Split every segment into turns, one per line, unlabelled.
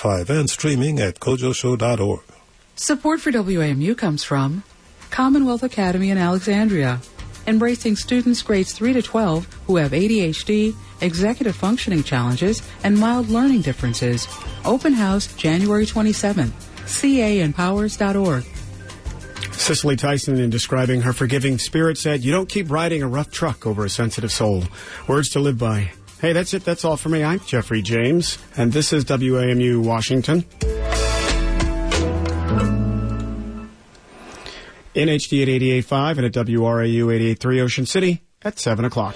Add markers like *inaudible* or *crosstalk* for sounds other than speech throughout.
5 and streaming at kojoshow.org.
Support for WAMU comes from Commonwealth Academy in Alexandria, embracing students grades 3 to 12 who have ADHD, executive functioning challenges, and mild learning differences. Open house January 27th. caempowers.org.
Cicely Tyson, in describing her forgiving spirit, said, You don't keep riding a rough truck over a sensitive soul. Words to live by. Hey, that's it. That's all for me. I'm Jeffrey James, and this is WAMU Washington. In HD at 88.5 and at WRAU 88.3 Ocean City at 7 o'clock.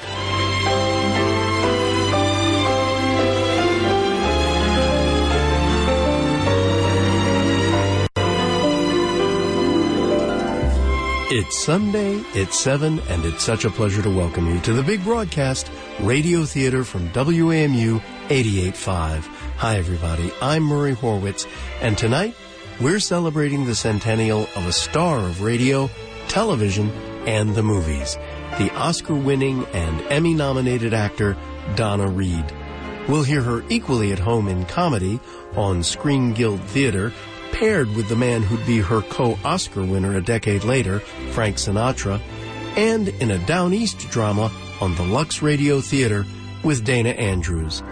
It's Sunday, it's 7, and it's such a pleasure to welcome you to the big broadcast, Radio Theater from WAMU 88.5. Hi, everybody. I'm Murray Horwitz, and tonight we're celebrating the centennial of a star of radio, television, and the movies, the Oscar winning and Emmy nominated actor Donna Reed. We'll hear her equally at home in comedy on Screen Guild Theater paired with the man who'd be her co-Oscar winner a decade later, Frank Sinatra, and in a Down East drama on the Lux Radio Theater with Dana Andrews.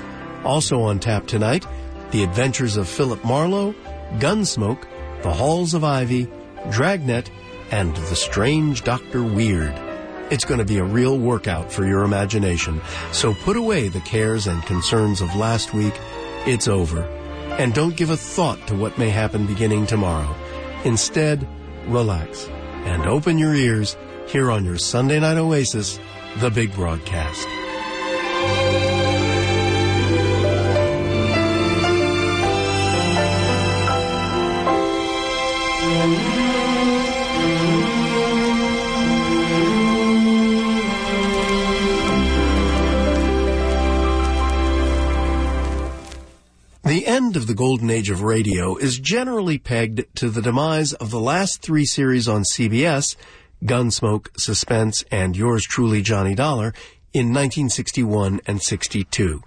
Also on tap tonight, The Adventures of Philip Marlowe, Gunsmoke, The Halls of Ivy, Dragnet, and The Strange Dr. Weird. It's going to be a real workout for your imagination, so put away the cares and concerns of last week. It's over. And don't give a thought to what may happen beginning tomorrow. Instead, relax and open your ears here on your Sunday night oasis, the big broadcast. End of the golden age of radio is generally pegged to the demise of the last three series on CBS, Gunsmoke, Suspense, and Yours Truly, Johnny Dollar, in 1961 and 62.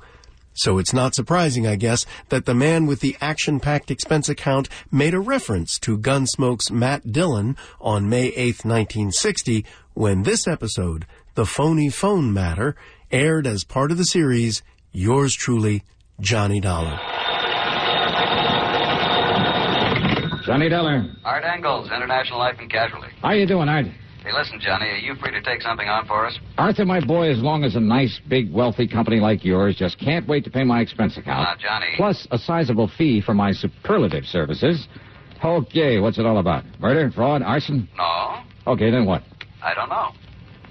So it's not surprising, I guess, that the man with the action-packed expense account made a reference to Gunsmoke's Matt Dillon on May 8, 1960, when this episode, The Phony Phone Matter, aired as part of the series Yours Truly, Johnny Dollar.
Johnny Dollar.
Art Engels, International Life and Casualty.
How are you doing, Art?
Hey, listen, Johnny, are you free to take something on for us?
Arthur, my boy, as long as a nice, big, wealthy company like yours just can't wait to pay my expense account.
Now, Johnny.
Plus a sizable fee for my superlative services. Okay, what's it all about? Murder, fraud, arson?
No,
Okay, then what?
I don't know.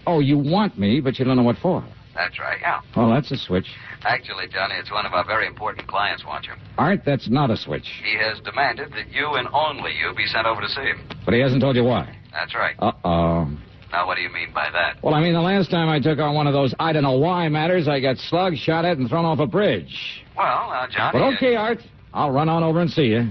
Oh, you want me, but you don't know what for.
That's right, yeah.
Well, that's a switch.
Actually, Johnny, it's one of our very important clients wants you.
Art, that's not a switch.
He has demanded that you and only you be sent over to see him.
But he hasn't told you why.
That's right.
Uh-oh.
Now, what do you mean by that?
Well, I mean, the last time I took on one of those I don't know why matters, I got slugged, shot at, and thrown off a bridge.
Well, now, Johnny.
But
uh,
okay, Art. I'll run on over and see you.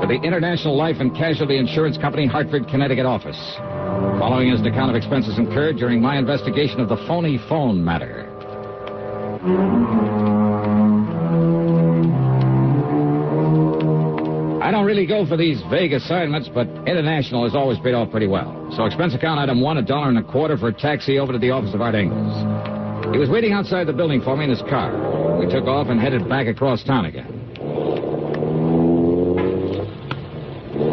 to the International Life and Casualty Insurance Company, Hartford, Connecticut office. Following is an account of expenses incurred during my investigation of the phony phone matter. I don't really go for these vague assignments, but international has always paid off pretty well. So expense account item one, a dollar and a quarter for a taxi over to the office of Art Engels. He was waiting outside the building for me in his car. We took off and headed back across town again.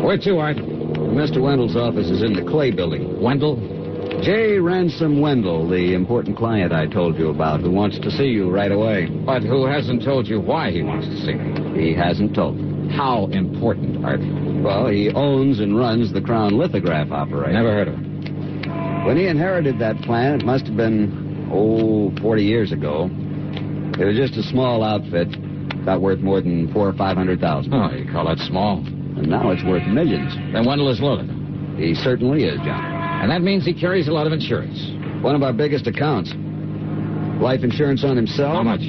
Where to, Art?
Mr. Wendell's office is in the Clay building.
Wendell?
J. Ransom Wendell, the important client I told you about, who wants to see you right away.
But who hasn't told you why he wants to see me?
He hasn't told me.
How important, Art?
Well, he owns and runs the Crown Lithograph operation.
Never heard of it.
When he inherited that plant, it must have been, oh, 40 years ago. It was just a small outfit, not worth more than four or five hundred thousand.
Oh, you call that small?
And now it's worth millions.
Then Wendell is loaded.
He certainly is, John.
And that means he carries a lot of insurance.
One of our biggest accounts. Life insurance on himself.
How much?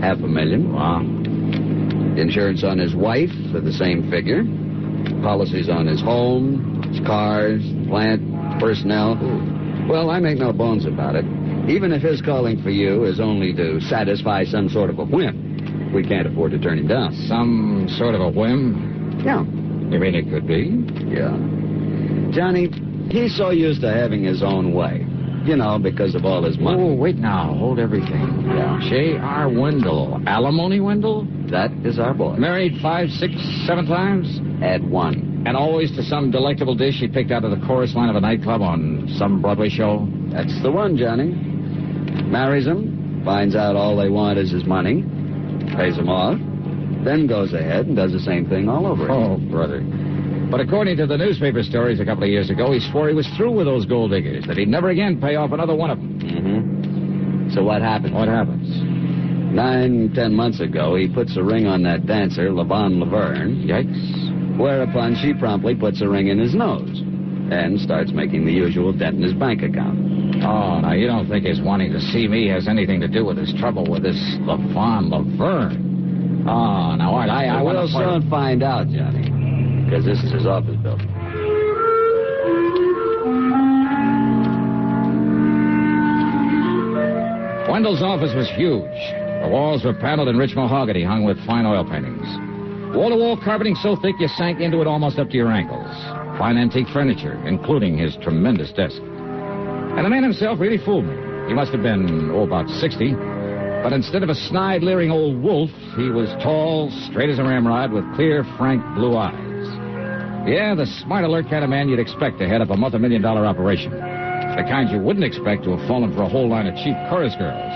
Half a million.
Wow.
Insurance on his wife for the same figure. Policies on his home, his cars, plant, personnel. Well, I make no bones about it. Even if his calling for you is only to satisfy some sort of a whim, we can't afford to turn him down.
Some sort of a whim?
Yeah.
You mean it could be?
Yeah. Johnny, he's so used to having his own way. You know, because of all his money.
Oh, wait now. Hold everything.
Yeah.
J.R. Wendell. Alimony Wendell?
That is our boy.
Married five, six, seven times?
Add one.
And always to some delectable dish he picked out of the chorus line of a nightclub on some Broadway show?
That's the one, Johnny. Marries him, finds out all they want is his money, pays him off, then goes ahead and does the same thing all over again.
Oh, brother. But according to the newspaper stories a couple of years ago, he swore he was through with those gold diggers, that he'd never again pay off another one of them.
Mm-hmm. So what happened?
What happens?
Nine, ten months ago, he puts a ring on that dancer, Levon Laverne,
Yikes.
whereupon she promptly puts a ring in his nose and starts making the usual dent in his bank account.
Oh, now you don't think his wanting to see me has anything to do with his trouble with this Levon Laverne? Oh, now, Art, I, I
we'll
want to
soon find out, Johnny, because this is his office building.
Wendell's office was huge. The walls were paneled in rich mahogany hung with fine oil paintings. Wall to wall carpeting so thick you sank into it almost up to your ankles. Fine antique furniture, including his tremendous desk. And the man himself really fooled me. He must have been, oh, about 60. But instead of a snide, leering old wolf, he was tall, straight as a ramrod, with clear, frank blue eyes. Yeah, the smart, alert kind of man you'd expect to head up a multi-million dollar operation. The kind you wouldn't expect to have fallen for a whole line of cheap chorus girls.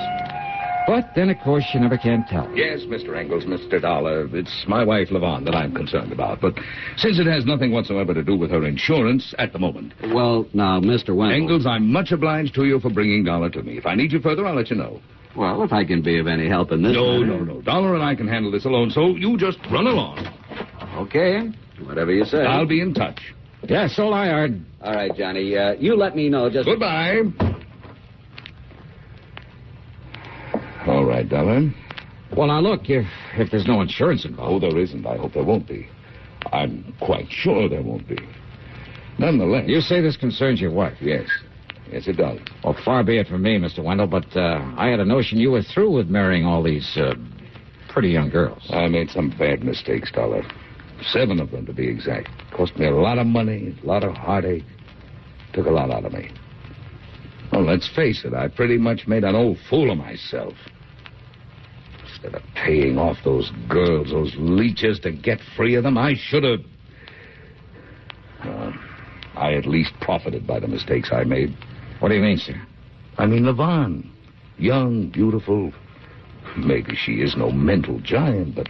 But then, of course, you never can tell.
Yes, Mr. Engels, Mr. Dollar. It's my wife, Levon, that I'm concerned about. But since it has nothing whatsoever to do with her insurance at the moment.
Well, now, Mr. Wendell.
Engels, I'm much obliged to you for bringing Dollar to me. If I need you further, I'll let you know.
Well, if I can be of any help in this.
No,
matter-
no, no. Dollar and I can handle this alone, so you just run along.
Okay. Whatever you say.
I'll be in touch.
Yeah, so I Art.
All right, Johnny. Uh, you let me know just.
Goodbye. All right, Dollar.
Well, now look, if if there's no insurance involved.
Oh, there isn't. I hope there won't be. I'm quite sure there won't be. Nonetheless.
You say this concerns your wife.
Yes. Yes, it does.
Well, far be it from me, Mr. Wendell, but uh, I had a notion you were through with marrying all these uh, pretty young girls.
I made some bad mistakes, Dollar. Seven of them, to be exact. Cost me a lot of money, a lot of heartache. Took a lot out of me. Well, let's face it, I pretty much made an old fool of myself. Instead of paying off those girls, those leeches, to get free of them, I should have. Uh, I at least profited by the mistakes I made.
What do you mean, sir?
I mean, Levon. Young, beautiful. Maybe she is no mental giant, but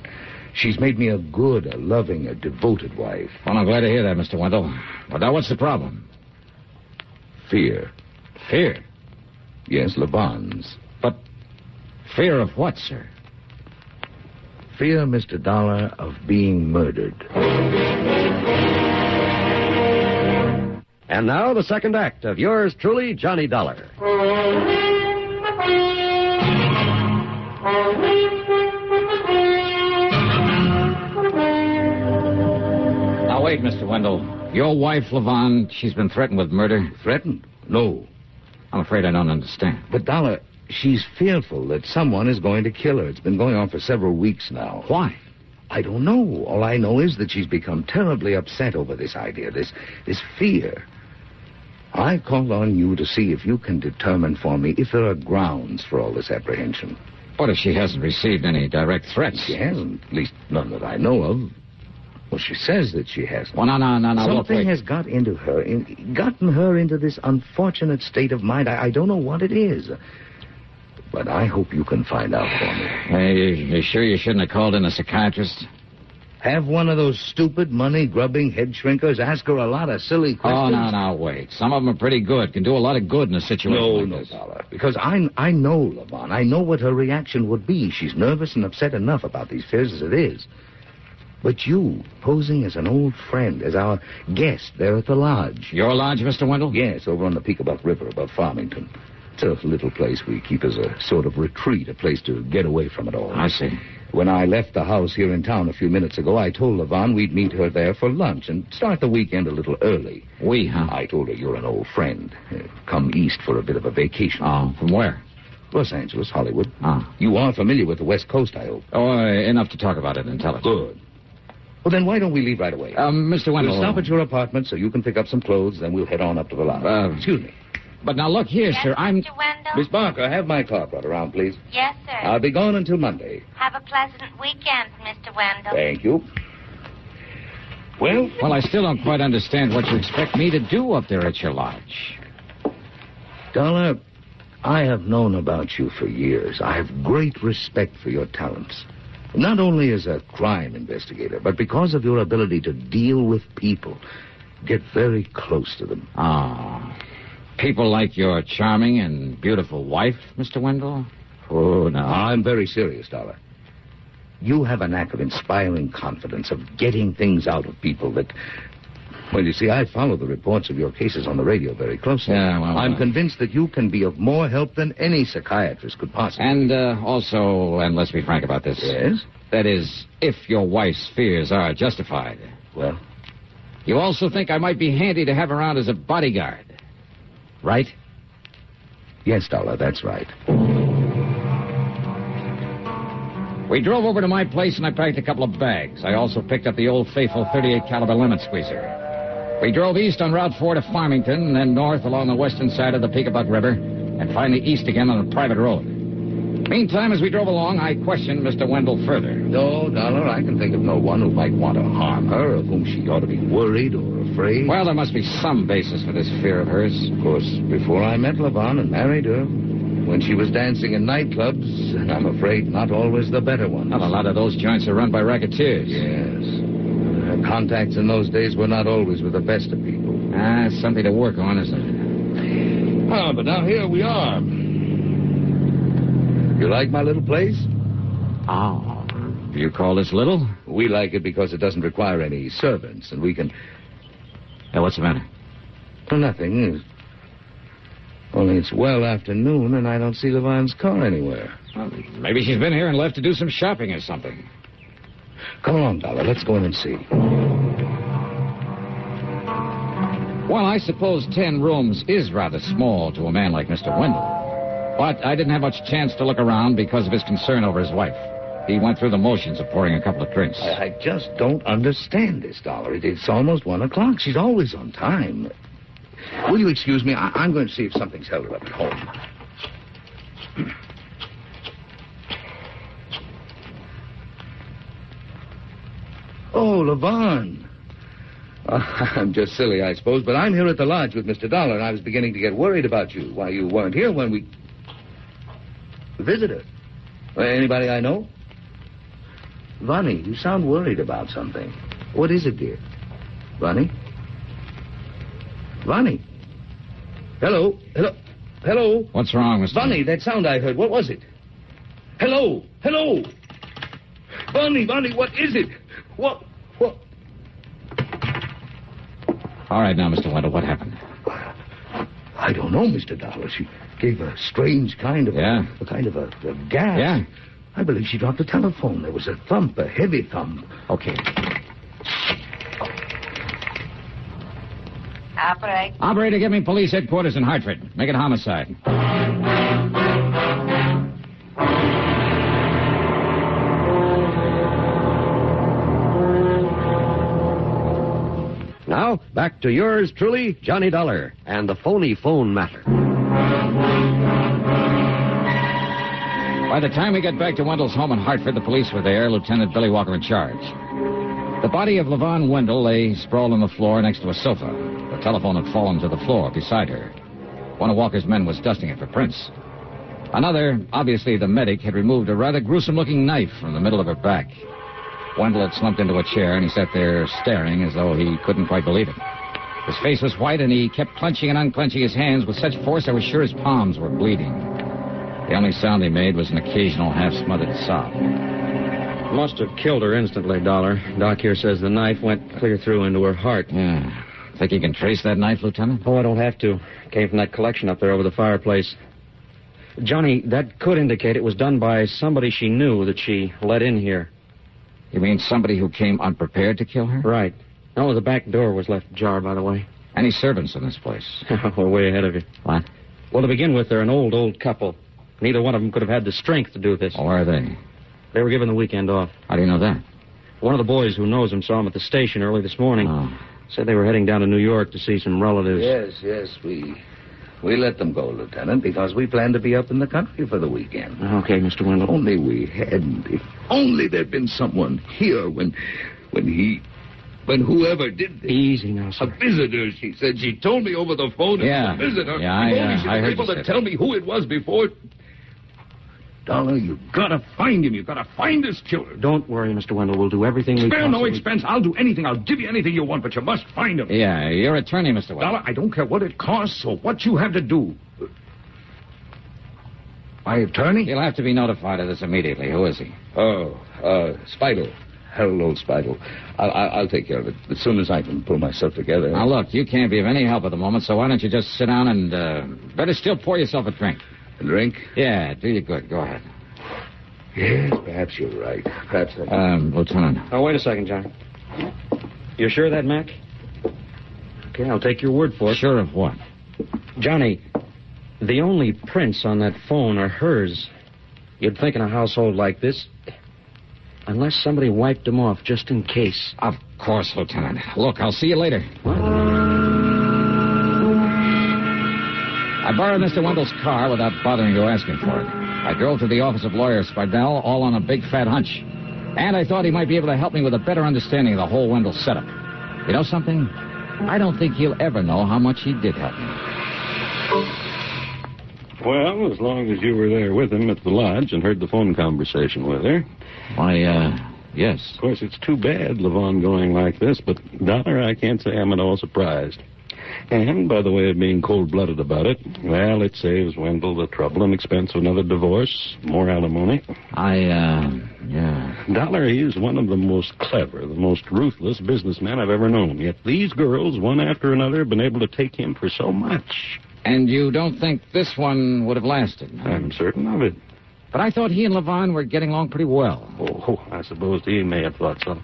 she's made me a good, a loving, a devoted wife.
Well, I'm glad to hear that, Mr. Wendell. But now what's the problem?
Fear.
Fear.
Yes, Levon's.
But fear of what, sir?
Fear, Mr. Dollar, of being murdered.
And now the second act of yours truly, Johnny Dollar.
Now, wait, Mr. Wendell. Your wife, Levon, she's been threatened with murder.
Threatened? No.
I'm afraid I don't understand.
But, Dollar, she's fearful that someone is going to kill her. It's been going on for several weeks now.
Why?
I don't know. All I know is that she's become terribly upset over this idea, this this fear. I called on you to see if you can determine for me if there are grounds for all this apprehension.
What if she hasn't received any direct threats?
She hasn't, at least none that I know of. Well, she says that she hasn't.
Well, no, no, no, no.
Something
wait.
has got into her, in, gotten her into this unfortunate state of mind. I, I don't know what it is. But I hope you can find out for me.
Hey, you, you sure you shouldn't have called in a psychiatrist?
Have one of those stupid money grubbing head shrinkers ask her a lot of silly questions?
Oh, no, no, wait. Some of them are pretty good. Can do a lot of good in a situation
No,
like
no,
this.
Dollar. Because I, I know Levon. I know what her reaction would be. She's nervous and upset enough about these fears as it is. But you, posing as an old friend, as our guest there at the lodge.
Your lodge, Mr. Wendell?
Yes, over on the Peekabuck River above Farmington. It's a little place we keep as a sort of retreat, a place to get away from it all.
I see.
When I left the house here in town a few minutes ago, I told Levon we'd meet her there for lunch and start the weekend a little early.
We, huh?
I told her you're an old friend. Uh, come east for a bit of a vacation.
Oh, from where?
Los Angeles, Hollywood.
Ah.
You are familiar with the West Coast, I hope.
Oh, uh, enough to talk about it and tell us.
Good. Well, then why don't we leave right away?
Um, Mr. Wendell.
We'll stop at your apartment so you can pick up some clothes, then we'll head on up to the lodge.
Uh,
Excuse me.
But now look here,
Yes,
sir. I'm.
Mr. Wendell?
Miss Barker, have my car brought around, please.
Yes, sir.
I'll be gone until Monday.
Have a pleasant weekend, Mr. Wendell.
Thank you. Well,
Well, I still don't quite understand what you expect me to do up there at your lodge.
Dollar, I have known about you for years. I have great respect for your talents. Not only as a crime investigator, but because of your ability to deal with people. Get very close to them.
Ah. People like your charming and beautiful wife, Mr. Wendell? Oh, no.
I'm very serious, Dollar. You have a knack of inspiring confidence, of getting things out of people that. Well, you see, I follow the reports of your cases on the radio very closely.
Yeah, well,
I'm
uh,
convinced that you can be of more help than any psychiatrist could possibly.
And uh, also, and let's be frank about this.
Yes?
That is, if your wife's fears are justified.
Well,
You also think I might be handy to have around as a bodyguard. Right?
yes, Dollar, that's right.
We drove over to my place and I packed a couple of bags. I also picked up the old faithful 38 caliber lemon squeezer. We drove east on Route 4 to Farmington, then north along the western side of the Peekabuck River, and finally east again on a private road. Meantime, as we drove along, I questioned Mr. Wendell further.
No, Dollar, I can think of no one who might want to harm her, of whom she ought to be worried or afraid.
Well, there must be some basis for this fear of hers.
of course, before I met Levon and married her, when she was dancing in nightclubs, and I'm afraid not always the better ones.
Well, a lot of those joints are run by racketeers.
Yes. Her contacts in those days were not always with the best of people.
Ah, something to work on, isn't it?
Ah, but now here we are. You like my little place?
Oh. Do you call this little?
We like it because it doesn't require any servants, and we can.
Hey, what's the matter?
Well, nothing. Only it's well after noon, and I don't see Levine's car anywhere.
Well, maybe she's been here and left to do some shopping or something.
Come along, Dollar. Let's go in and see.
Well, I suppose ten rooms is rather small to a man like Mr. Wendell. But I didn't have much chance to look around because of his concern over his wife. He went through the motions of pouring a couple of drinks.
I, I just don't understand this, Dollar. It, it's almost one o'clock. She's always on time. Will you excuse me? I, I'm going to see if something's held up at home. *clears throat* Oh, Levon. Uh, *laughs* I'm just silly, I suppose, but I'm here at the lodge with Mr. Dollar, and I was beginning to get worried about you. Why, you weren't here when we. Visitor? Anybody I know? Vonnie, you sound worried about something. What is it, dear? Vonnie? Vonnie? Hello? Hello? Hello?
What's wrong, Mr.
Vonnie, that sound I heard, what was it? Hello? Hello? Vonnie, Vonnie, what is it? What? What?
All right, now, Mr. Wendell, what happened?
I don't know, Mr. Dollar. She gave a strange kind of
Yeah?
a, a kind of a, a gasp.
Yeah?
I believe she dropped the telephone. There was a thump, a heavy thump.
Okay.
Operator.
Operator, give me police headquarters in Hartford. Make it homicide.
Now, back to yours truly, Johnny Dollar, and the phony phone matter.
By the time we got back to Wendell's home in Hartford, the police were there, Lieutenant Billy Walker in charge. The body of Levon Wendell lay sprawled on the floor next to a sofa. The telephone had fallen to the floor beside her. One of Walker's men was dusting it for prints. Another, obviously the medic, had removed a rather gruesome looking knife from the middle of her back. Wendell had slumped into a chair, and he sat there staring as though he couldn't quite believe it. His face was white, and he kept clenching and unclenching his hands with such force I was sure his palms were bleeding. The only sound he made was an occasional half-smothered sob.
Must have killed her instantly, Dollar. Doc here says the knife went clear through into her heart.
Yeah. Think you can trace that knife, Lieutenant?
Oh, I don't have to. Came from that collection up there over the fireplace. Johnny, that could indicate it was done by somebody she knew that she let in here.
You mean somebody who came unprepared to kill her?
Right. No, the back door was left ajar, by the way.
Any servants in this place? *laughs*
We're way ahead of you.
What?
Well, to begin with, they're an old, old couple. Neither one of them could have had the strength to do this.
Oh, where are they?
They were given the weekend off.
How do you know that?
One of the boys who knows them saw them at the station early this morning.
Oh.
Said they were heading down to New York to see some relatives.
Yes, yes, we we let them go, Lieutenant, because we planned to be up in the country for the weekend.
Okay, Mr. Wendell.
Only we hadn't. If only there'd been someone here when when he when whoever did this.
Easy now,
A visitor, she said. She told me over the phone.
Yeah.
A visitor.
Yeah, I,
only
uh,
she
I
was
heard
able
you
to tell
that.
me who it was before. Dollar, you gotta find him. You gotta find this killer.
Don't worry, Mr. Wendell. We'll do everything we can.
Spare no expense. I'll do anything. I'll give you anything you want, but you must find him.
Yeah, your attorney, Mr. Wendell.
Dollar, I don't care what it costs or what you have to do. My attorney?
He'll have to be notified of this immediately. Who is he?
Oh, uh, Spidel. Harold Old Spidel. I'll, I'll, I'll take care of it as soon as I can pull myself together.
Now, look, you can't be of any help at the moment, so why don't you just sit down and, uh, better still pour yourself a drink.
A drink?
Yeah, do you good. Go ahead.
Yes, perhaps you're right. Perhaps I...
Um, Lieutenant.
Oh, wait a second, Johnny. You're sure of that, Mac? Okay, I'll take your word for it.
Sure of what?
Johnny, the only prints on that phone are hers. You'd think in a household like this, unless somebody wiped them off just in case.
Of course, Lieutenant. Look, I'll see you later. What? I borrowed Mr. Wendell's car without bothering to ask him for it. I drove to the office of lawyer Spardell, all on a big fat hunch. And I thought he might be able to help me with a better understanding of the whole Wendell setup. You know something? I don't think he'll ever know how much he did help me.
Well, as long as you were there with him at the lodge and heard the phone conversation with her.
Why, uh, yes.
Of course, it's too bad, Levon, going like this, but, Dollar, I can't say I'm at all surprised. And, by the way of being cold-blooded about it, well, it saves Wendell the trouble and expense of another divorce, more alimony.
I, uh, yeah.
Dollar, he is one of the most clever, the most ruthless businessmen I've ever known. Yet these girls, one after another, have been able to take him for so much.
And you don't think this one would have lasted? huh?
I'm certain of it.
But I thought he and Levon were getting along pretty well.
Oh, *laughs* I suppose he may have thought so.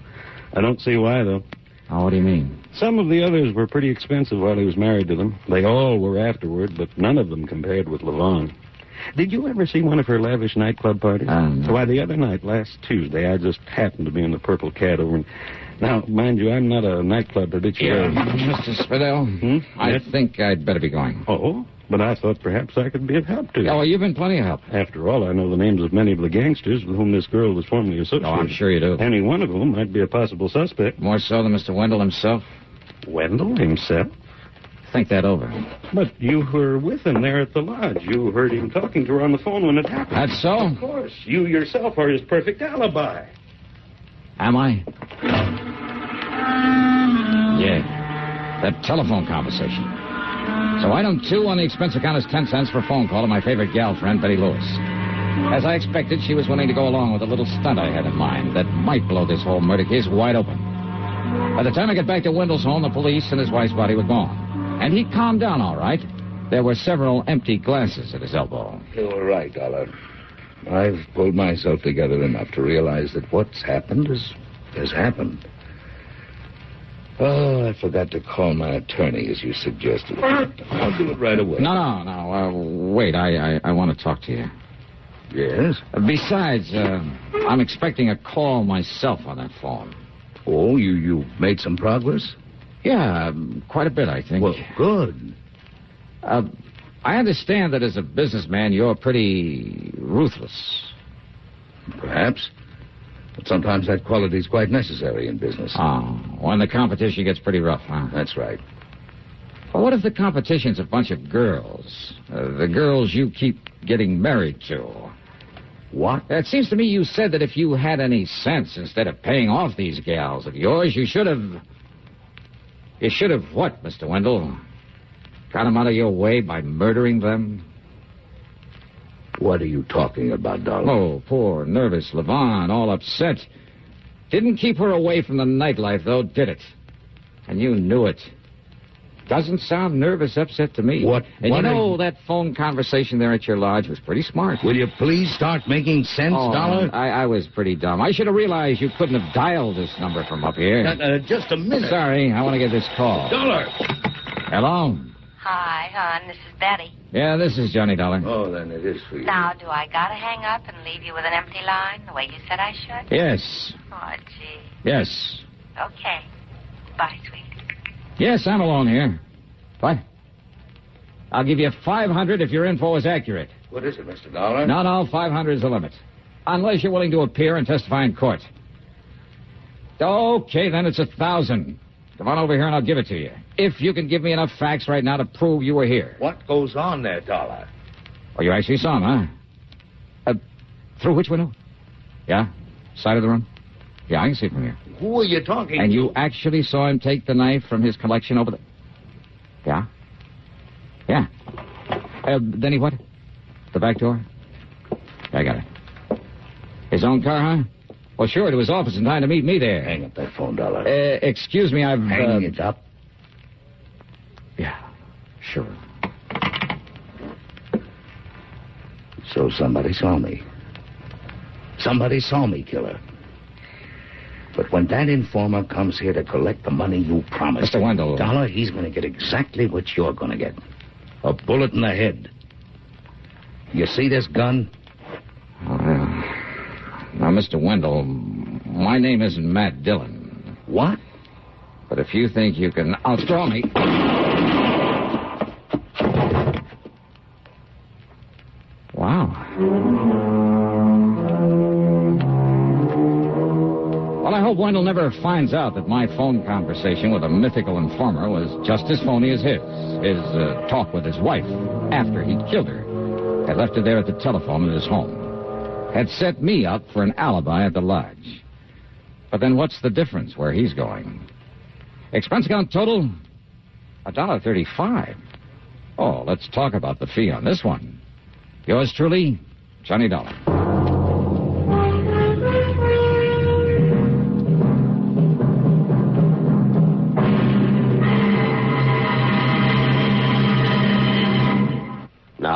I don't see why, though.
Oh, what do you mean?
Some of the others were pretty expensive while he was married to them. They all were afterward, but none of them compared with Levon. Did you ever see one of her lavish nightclub parties?
Um,
Why, the other night, last Tuesday, I just happened to be in the Purple Cat over in... Now, mind you, I'm not a nightclub habitual.
Mr. Spadell,
Hmm?
I
Yes?
think I'd better be going.
Oh, but I thought perhaps I could be of help to you.
Oh, well, you've been plenty of help.
After all, I know the names of many of the gangsters with whom this girl was formerly associated.
Oh, I'm sure you do.
Any one of them might be a possible suspect.
More so than Mr. Wendell himself.
Wendell himself?
Think that over.
But you were with him there at the lodge. You heard him talking to her on the phone when it happened.
That's so?
Of course. You yourself are his perfect alibi.
Am I? Yeah. That telephone conversation. So item two on the expense account is ten cents for a phone call to my favorite gal friend, Betty Lewis. As I expected, she was willing to go along with a little stunt I had in mind that might blow this whole murder case wide open. By the time I got back to Wendell's home, the police and his wife's body were gone. And he calmed down all right. There were several empty glasses at his elbow.
You were right, Dollar. I've pulled myself together enough to realize that what's happened is, has happened. Oh, I forgot to call my attorney as you suggested. I'll do it right away.
No, no, no. Uh, wait, I, I, I want to talk to you.
Yes?
Besides, uh, I'm expecting a call myself on that phone.
Oh, you you made some progress?
Yeah, um, quite a bit, I think.
Well, good.
Uh, I understand that as a businessman, you're pretty ruthless.
Perhaps. But sometimes that quality is quite necessary in business.
Oh, when the competition gets pretty rough, huh?
That's right.
Well, what if the competition's a bunch of girls? Uh, the girls you keep getting married to.
What?
It seems to me you said that if you had any sense, instead of paying off these gals of yours, you should have. You should have what, Mr. Wendell? Got them out of your way by murdering them?
What are you talking about, Dollar?
Oh, poor, nervous Levon, all upset. Didn't keep her away from the nightlife, though, did it? And you knew it. Doesn't sound nervous upset to me.
What-
And
what
you know,
you-
that phone conversation there at your lodge was pretty smart.
Will you please start making sense,
Oh,
Dollar?
I, I was pretty dumb. I should have realized you couldn't have dialed this number from up here.
Uh, uh, just a minute.
Sorry, I want to get this call.
Dollar!
Hello?
Hi, hon. This is Betty.
Yeah, this is Johnny Dollar.
Oh, then it is for you.
Now, do I gotta hang up and leave you with an empty line the way you said I should?
Yes.
Oh, gee.
Yes.
Okay. Bye, sweet.
Yes, I'm alone here. What? I'll give you 500 if your info is accurate.
What is it, Mr. Dollar?
No, no, 500 is the limit. Unless you're willing to appear and testify in court. Okay, then it's a thousand. Come on over here and I'll give it to you. If you can give me enough facts right now to prove you were here.
What goes on there, Dollar?
Oh, you actually saw him, huh? Uh, through which window? Yeah? Side of the room? Yeah, I can see it from here.
Who are you talking
And
to?
you actually saw him take the knife from his collection over the. Yeah? Yeah. Uh, then he what? The back door? I got it. His own car, huh? Well, sure, to his office in time to meet me there.
Hang up that phone, Dollar.
Uh, excuse me, I've.
Hang
uh,
it up.
Yeah, sure.
So somebody saw me. Somebody saw me kill her. But when that informer comes here to collect the money you promised
Mr. Wendell.
Dollar, he's going to get exactly what you're going to get. A bullet in the head. You see this gun?
Uh, now, Mr. Wendell, my name isn't Matt Dillon.
What?
But if you think you can outdraw me. Wow. Well, I hope Wendell never finds out that my phone conversation with a mythical informer was just as phony as his. His uh, talk with his wife after he'd killed her had left her there at the telephone at his home. Had set me up for an alibi at the lodge. But then what's the difference where he's going? Expense account total? A dollar thirty-five. Oh, let's talk about the fee on this one. Yours truly, Johnny Dollar.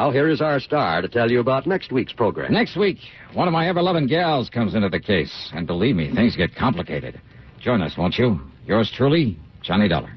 Now, here is our star to tell you about next week's program.
Next week, one of my ever-loving gals comes into the case. And believe me, things get complicated. Join us, won't you? Yours truly, Johnny Dollar.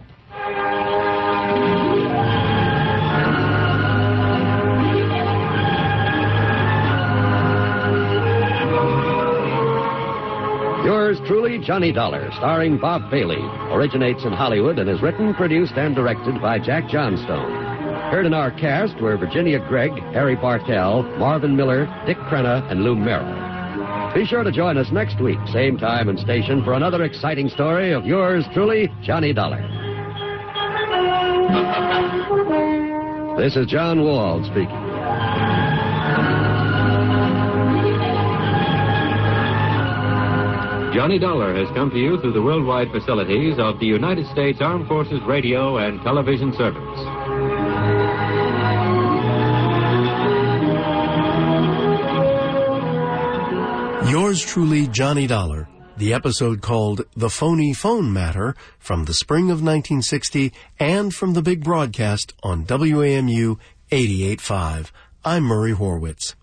Yours truly, Johnny Dollar, starring Bob Bailey, originates in Hollywood and is written, produced, and directed by Jack Johnstone. Heard in our cast were Virginia Gregg, Harry Bartell, Marvin Miller, Dick Crenna, and Lou Merrill. Be sure to join us next week, same time and station, for another exciting story of yours truly, Johnny Dollar. This is John Wald speaking.
Johnny Dollar has come to you through the worldwide facilities of the United States Armed Forces Radio and Television Service.
Yours truly, Johnny Dollar. The episode called The Phony Phone Matter from the spring of 1960 and from the big broadcast on WAMU 88.5. I'm Murray Horwitz.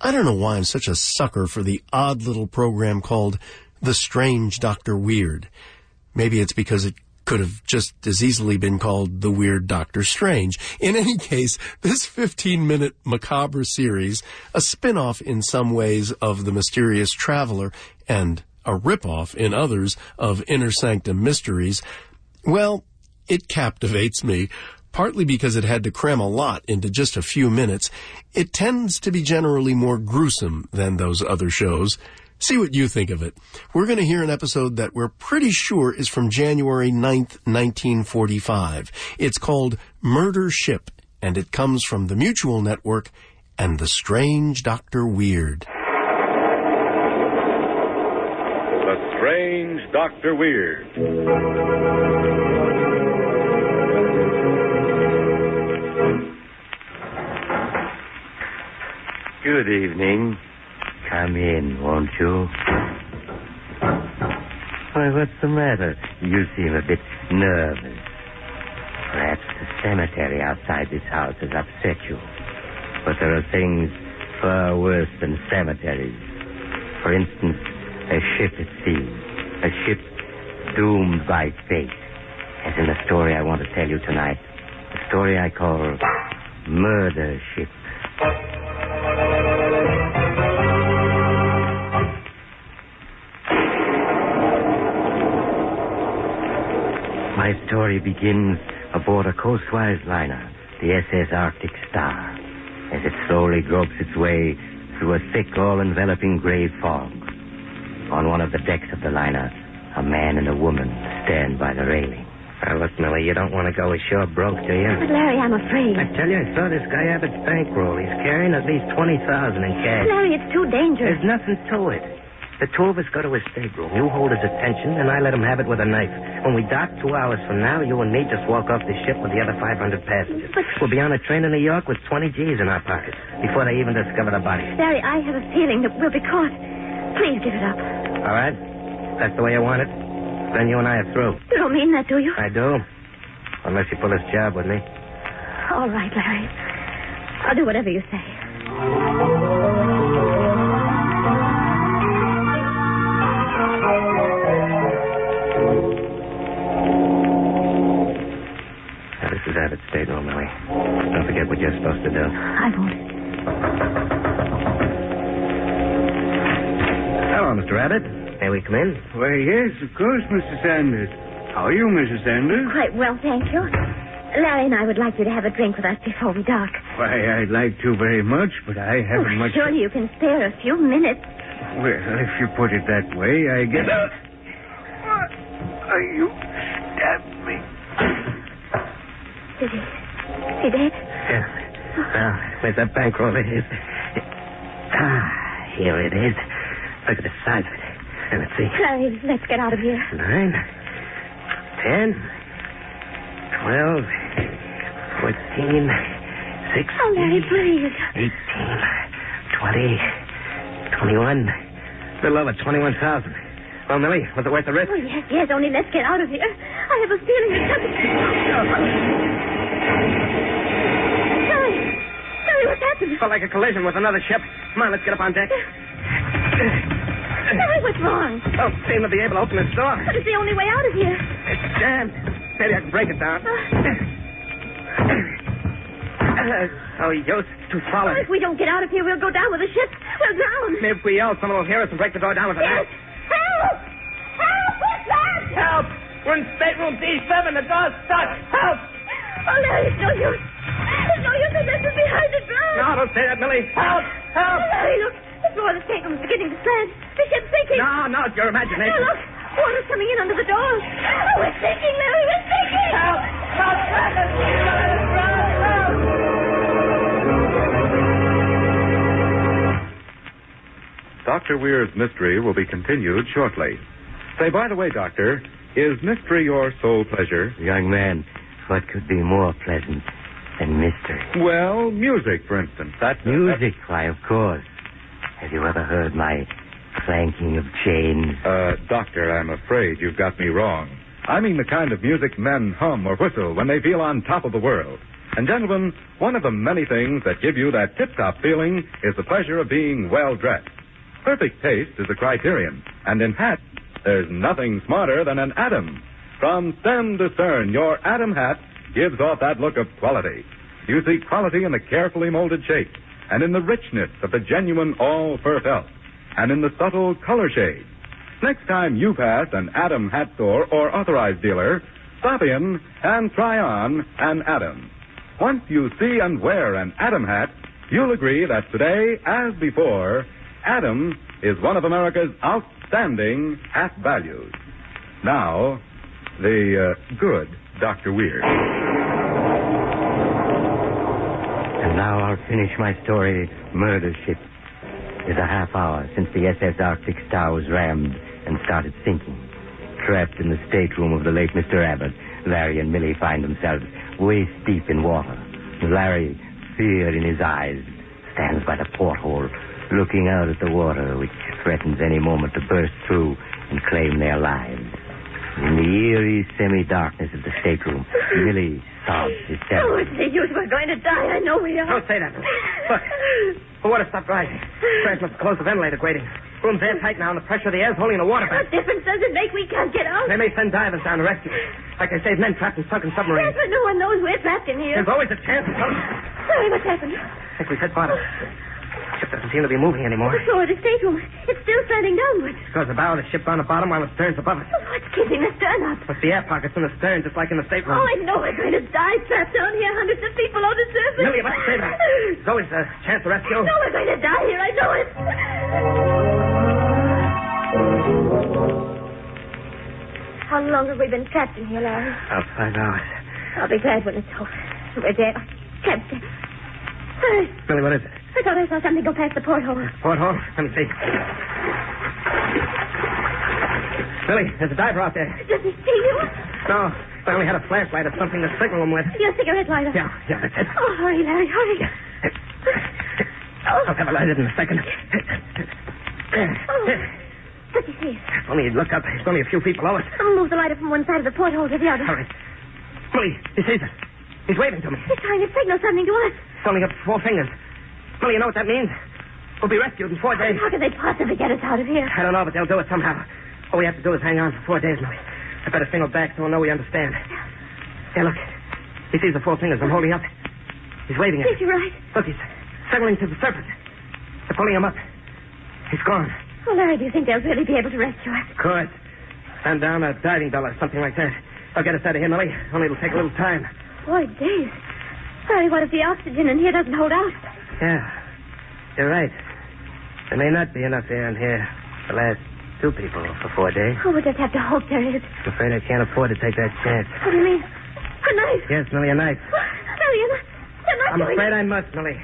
I don't know why I'm such a sucker for the odd little program called The Strange Dr. Weird. Maybe it's because it could have just as easily been called The Weird Doctor Strange. In any case, this 15 minute macabre series, a spin off in some ways of The Mysterious Traveler and a ripoff in others of Inner Sanctum Mysteries, well, it captivates me. Partly because it had to cram a lot into just a few minutes, it tends to be generally more gruesome than those other shows. See what you think of it. We're going to hear an episode that we're pretty sure is from January 9th, 1945. It's called Murder Ship, and it comes from the Mutual Network and the strange Dr. Weird.
The Strange Dr. Weird.
Good evening. Come in, won't you? Why, what's the matter? You seem a bit nervous. Perhaps the cemetery outside this house has upset you. But there are things far worse than cemeteries. For instance, a ship at sea. A ship doomed by fate. As in the story I want to tell you tonight. A story I call Murder Ship. My story begins aboard a coastwise liner, the SS Arctic Star, as it slowly gropes its way through a thick, all-enveloping gray fog. On one of the decks of the liner, a man and a woman stand by the railing. Now, look, Millie, you don't want to go ashore broke, do you?
But, Larry, I'm afraid.
I tell you, I saw this guy Abbott's bankroll. He's carrying at least 20000 in cash.
Larry, it's too dangerous.
There's nothing to it. The two of us go to his stateroom. You hold his attention, and I let him have it with a knife. When we dock two hours from now, you and me just walk off the ship with the other 500 passengers. We'll be on a train to New York with 20 G's in our pockets before they even discover the body.
Larry, I have a feeling that we'll be caught. Please give it up.
All right? That's the way you want it? Then you and I are through.
You don't mean that, do you?
I do. Unless you pull this job with me.
All right, Larry. I'll do whatever you say.
Now, this is Abbott's stateroom, Millie. Don't forget what you're supposed to do.
I won't.
Hello, Mr. Abbott. May we come in?
Why, yes, of course, Mr. Sanders. How are you, Mrs. Sanders?
Quite well, thank you. Larry and I would like you to have a drink with us before we dock.
Why, I'd like to very much, but I haven't
Oh,
much.
surely you can spare a few minutes.
Well, if you put it that way, I guess. Are you stabbed me?
Is he? Is he?
Yeah. Well, where's that bankroll his? Ah, here it is. Look at the size of it. And let's see.
Larry, let's get out of here.
Nine, ten, twelve, fourteen, sixteen,
Oh, Larry, please.
eighteen, twenty, twenty-one. A little over twenty-one thousand. Well, Millie, was it worth the risk?
Oh, yes, yes, only let's get out of here. I have a feeling that something... Larry! Larry, what's happened?
Felt like a collision with another ship. Come on, let's get up on deck.
Larry, what's wrong?
Don't seem to be able to open this door.
But it's the only way out of here.
It's jammed. Maybe I can break it down. Uh, oh, yo, it's too solid.
If we don't get out of here, we'll go down with the ship. We'll drown.
If we yell, someone will hear us and break the door down with an
Yes.
axe.
Help! Help! What's that?
Help! We're in stateroom D7. The door's stuck. Help!
Oh, Larry, it's no use. It's no use unless it's behind the door.
No, don't say that, Millie. Help! Help!
Oh, Larry, look. The floor of the stateroom is beginning to slant. The ship's sinking.
No, no, it's your imagination.
Oh, look. Water's coming in under the door. Oh, we're sinking, Larry. We're sinking.
Help! Help! Help!
Dr. Weird's mystery will be continued shortly. Say, by the way, Doctor, is mystery your sole pleasure?
Young man, what could be more pleasant than mystery?
Well, music, for instance. That's
Music, why, of course. Have you ever heard my clanking of chains?
Uh, Doctor, I'm afraid you've got me wrong. I mean the kind of music men hum or whistle when they feel on top of the world. And, gentlemen, one of the many things that give you that tip-top feeling is the pleasure of being well dressed. Perfect taste is the criterion. And in hats, there's nothing smarter than an Adam. From stem to stern, your Adam hat gives off that look of quality. You see quality in the carefully molded shape, and in the richness of the genuine all fur felt, and in the subtle color shade. Next time you pass an Adam hat store or authorized dealer, stop in and try on an Adam. Once you see and wear an Adam hat, you'll agree that today, as before, Adam is one of America's outstanding hat values. Now, the uh, good Dr. Weird.
And Now I'll finish my story, Murder Ship. It's a half hour since the SS Arctic Star was rammed and started sinking. Trapped in the stateroom of the late Mr. Abbott, Larry and Millie find themselves waist deep in water. Larry, fear in his eyes, stands by the porthole, looking out at the water, which threatens any moment to burst through and claim their lives. In the eerie semi-darkness of the stateroom, Millie sobs
Oh,
hysterically.
it's the use. We're going to die. I know we are.
Don't say that. Look, the water stopped rising. Fred must have closed the ventilator grating. Room's airtight now, and the pressure of the air is holding the water back.
What difference does it make? We can't get out.
They may send divers down to rescue us. Like they save men trapped in sunken
Yes,
submarines.
but no one knows we're trapped in here.
There's always a chance.
Sorry, what's happened?
I think we've hit bottom. Ship doesn't seem to be moving anymore.
The floor of the stateroom. It's still slanting downwards.
Because the bow of the ship's on the bottom while the stern's above us.
Oh, it's keeping the stern up.
With the air pockets in the stern, just like in the stateroom.
Oh, I know we're going to die trapped down here, hundreds of feet below the surface.
Millie, about to say that. There's always a chance of rescue.
No, we're going to die here. I know it. How long have we been trapped in here, Larry?
About five hours.
I'll be glad when it's over. We're dead. Can't stand.
What is it?
I thought I saw something go past the porthole.
Porthole? Let me see. Millie, there's a diver out there.
Does he see you?
No, I only had a flashlight or something to signal him with.
Your cigarette lighter.
Yeah, yeah, that's it.
Oh, hurry, Larry, hurry.
oh I'll have it lighted in a second.
Oh. Does he see?
If only he'd look up. He's only a few feet below us.
I'll move the lighter from one side of the porthole to the other.
Hurry. Millie, he sees us. He's waving to me.
He's trying to signal something to us.
He's holding up four fingers. Millie, you know what that means? We'll be rescued in four days.
How can they possibly get us out of here?
I don't know, but they'll do it somehow. All we have to do is hang on for four days, Millie. I better signal back so we'll know we understand. Here, look. He sees the four fingers I'm holding up. He's waving at
Is he right?
Look, he's signaling to the surface. They're pulling him up. He's gone.
Oh, Larry, do you think they'll really be able to rescue us?
Of course. Send down a diving bell or something like that. I'll get us out of here, Millie. Only it'll take a little time.
Four days. Larry, what if the oxygen in here doesn't hold out?
Yeah. You're right. There may not be enough air in here to last two people for four days.
Oh, we'll just have to hope there is.
I'm afraid I can't afford to take that chance.
What do you mean? A knife?
Yes, Millie, a knife.
Millie, you're not, you're not
I'm afraid. I must, Millie.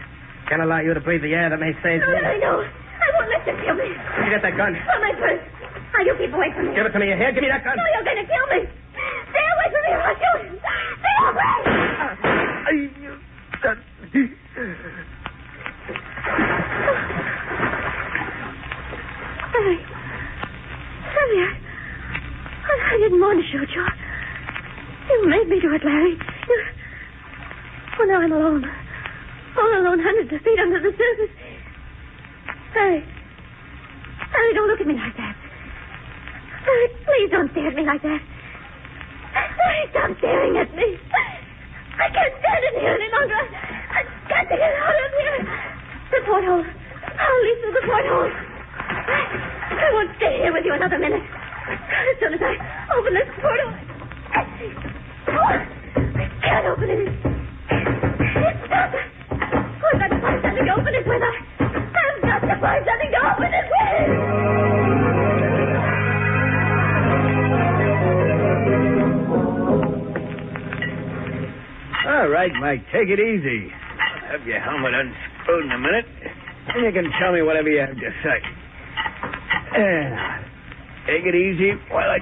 Can't allow you to breathe the air that may save
No,
me.
No. I won't let you kill me.
You get that gun.
Oh, my purse. Now, you keep away from me.
Give it to me. Here, give me that gun.
No, you're going to kill me. Stay away from me or I'll shoot. Stay away. Larry. Larry, I, I didn't want to shoot you. You made me do it, Larry. You... Oh, now I'm alone. All alone, hundreds of feet under the surface. Larry. Larry, don't look at me like that. Larry, please don't stare at me like that. Larry, stop staring at me. I can't stand it here any longer. I've got to get out of here. The porthole. I'll leave through the porthole. I, I won't stay here with you another minute. As soon as I open this portal. Oh, I can't open it. It's stuck. Oh, I've got to find something to open it with. I, I've got to find something to open it with.
All right, Mike, take it easy. I'll have your helmet unscrewed in a minute. And you can tell me whatever you have to say. Yeah. Take it easy while I...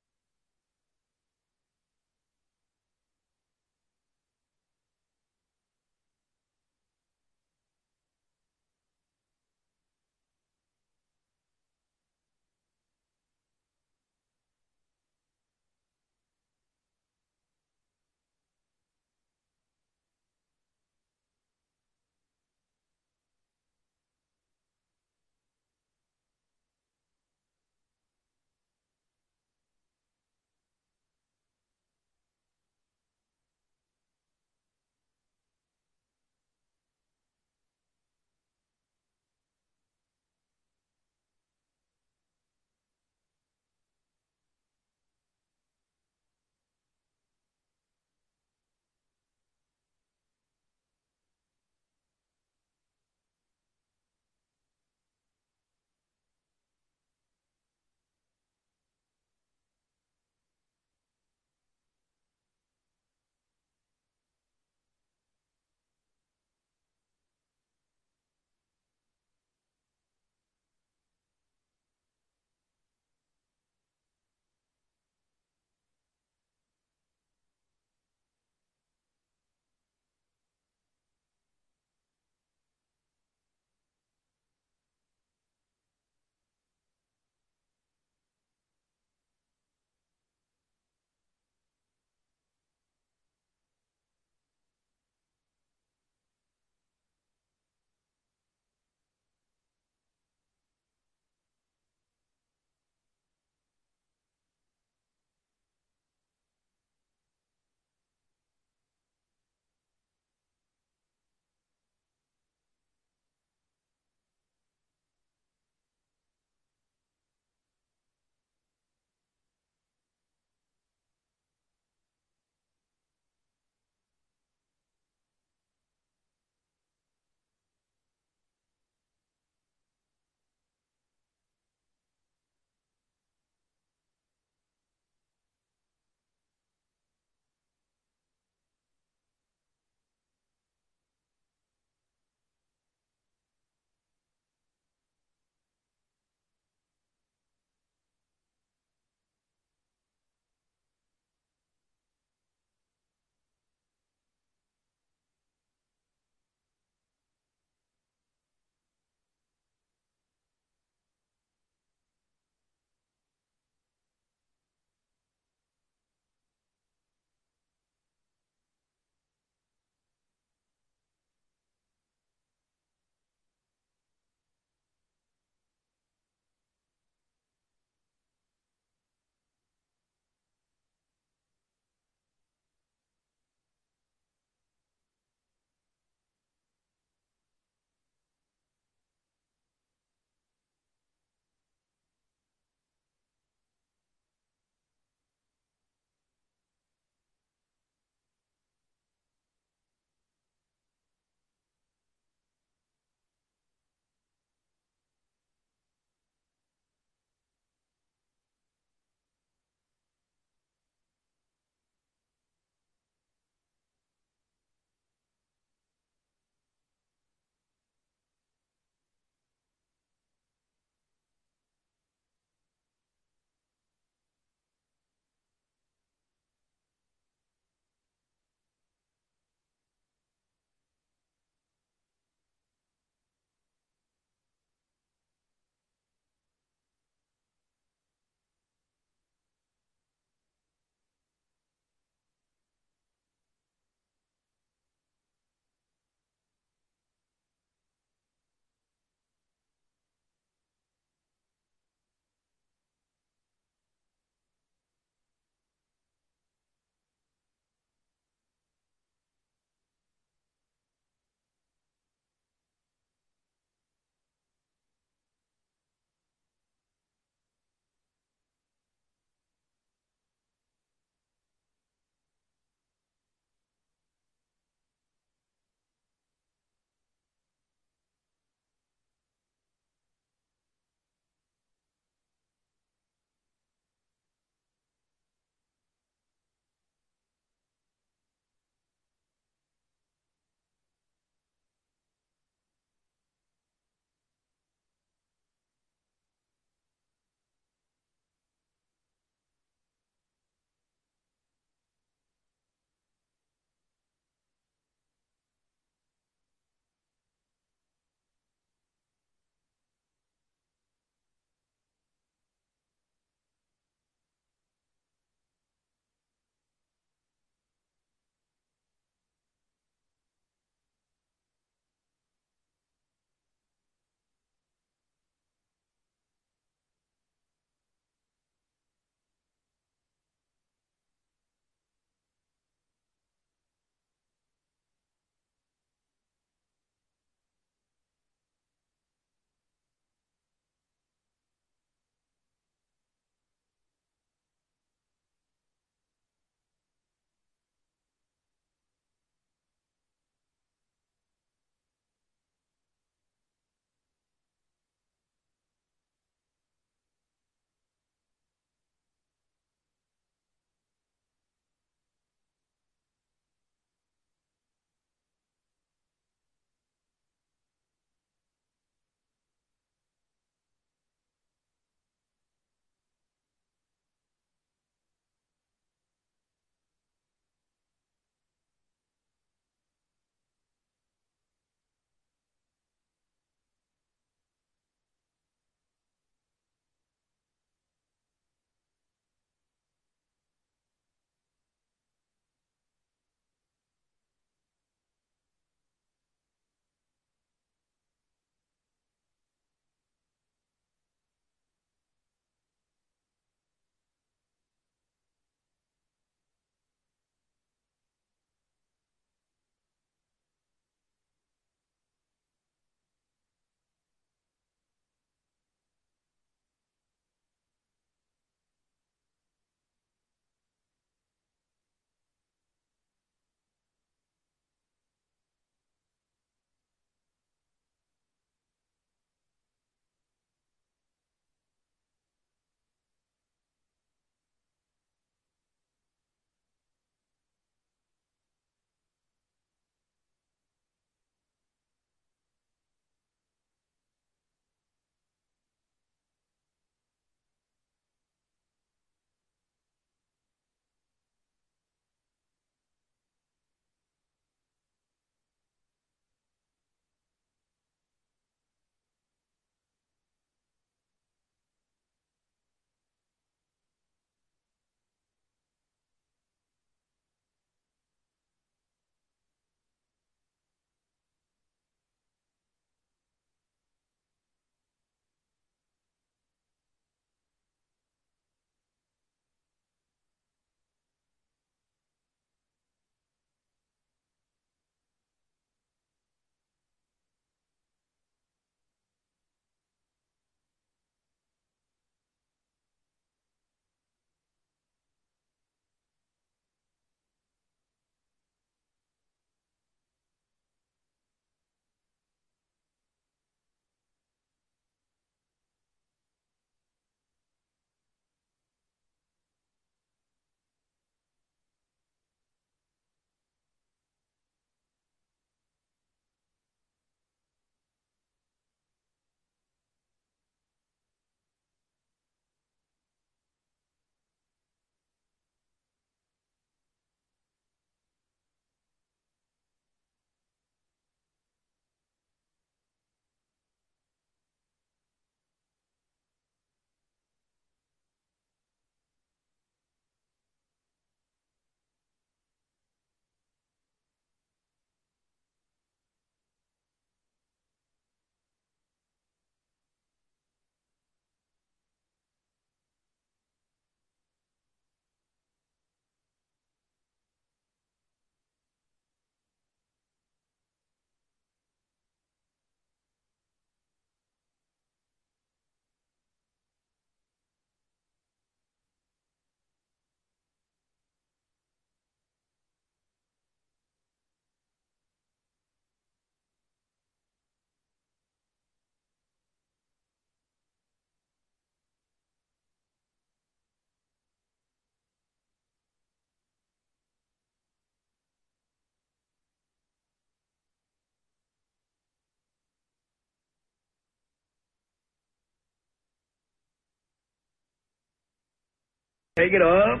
Take it off.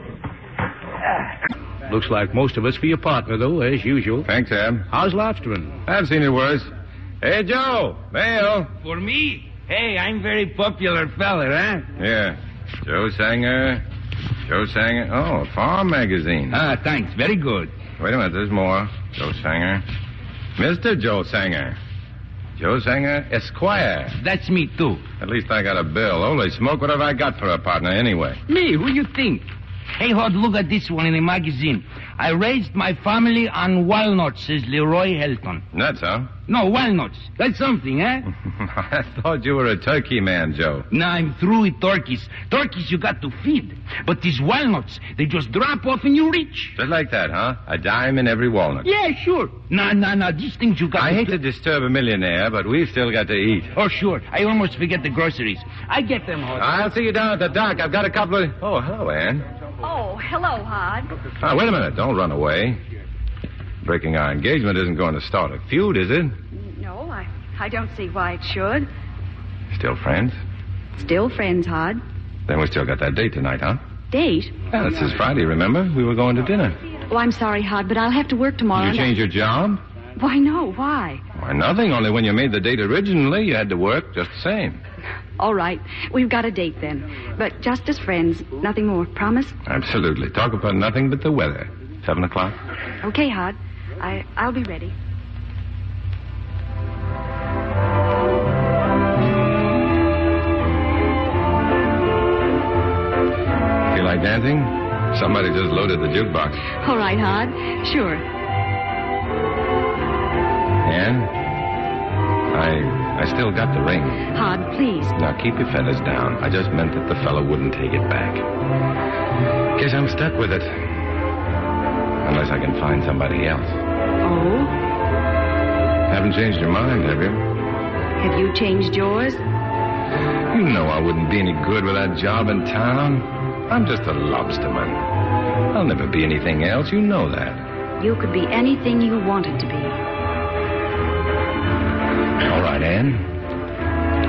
Looks like most of us for your partner, though, as usual.
Thanks, Ab.
How's lobstering?
I've seen it worse. Hey, Joe, Mail.
For me? Hey, I'm very popular fella, huh?
Yeah. Joe Sanger. Joe Sanger. Oh, a farm magazine.
Ah, thanks. Very good.
Wait a minute, there's more. Joe Sanger. Mr. Joe Sanger. Joe Sanger, Esquire.
That's me, too.
At least I got a bill. Holy smoke, what have I got for a partner anyway?
Me? Who you think? Hey, Hod, look at this one in the magazine. I raised my family on walnuts, says Leroy Helton.
Nuts, huh?
No, walnuts. That's something, eh? *laughs*
I thought you were a turkey man, Joe.
No, I'm through with turkeys. Turkeys you got to feed. But these walnuts, they just drop off and you reach.
Just like that, huh? A dime in every walnut.
Yeah, sure. No, no, no. These things you got
I
to...
hate to disturb a millionaire, but we've still got to eat.
Oh, sure. I almost forget the groceries. I get them, Hod.
I'll see you down at the dock. I've got a couple of... Oh, hello, Ann.
Oh, hello, Hod.
Ah, wait a minute. Don't run away. Breaking our engagement isn't going to start a feud, is it?
No, I, I don't see why it should.
Still friends?
Still friends, Hod.
Then we still got that date tonight, huh?
Date?
Yeah, this is Friday, remember? We were going to dinner.
Oh, I'm sorry, Hod, but I'll have to work tomorrow.
Did you change your job?
Why, no, why?
Why, nothing. Only when you made the date originally, you had to work just the same.
All right, we've got a date then. But just as friends, nothing more. Promise?
Absolutely. Talk about nothing but the weather. Seven o'clock?
Okay, Hod. I, I'll be ready.
Feel like dancing? Somebody just loaded the jukebox.
All right, Hod. Sure.
Ann? I I still got the ring.
Hod, please.
Now keep your feathers down. I just meant that the fellow wouldn't take it back. Guess I'm stuck with it. Unless I can find somebody else.
Oh?
Haven't changed your mind, have you?
Have you changed yours?
You know I wouldn't be any good with that job in town. I'm just a lobsterman. I'll never be anything else. You know that.
You could be anything you wanted to be.
All right, Ann.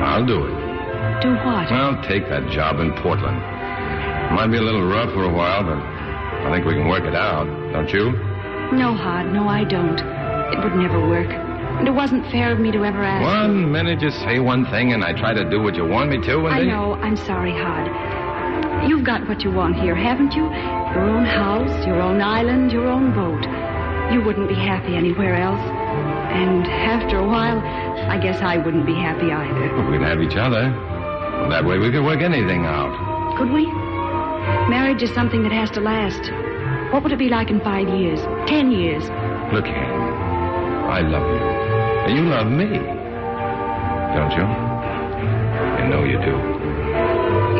I'll do it.
Do what?
I'll take that job in Portland. Might be a little rough for a while, but I think we can work it out, don't you?
No, Hod, no, I don't. It would never work. And it wasn't fair of me to ever ask.
One minute you say one thing and I try to do what you want me to, and
I
then...
know. I'm sorry, Hod. You've got what you want here, haven't you? Your own house, your own island, your own boat. You wouldn't be happy anywhere else. And after a while, I guess I wouldn't be happy either.
We'd have each other. That way we could work anything out.
Could we? Marriage is something that has to last. What would it be like in five years? Ten years?
Look here. I love you. And you love me. Don't you? I know you do.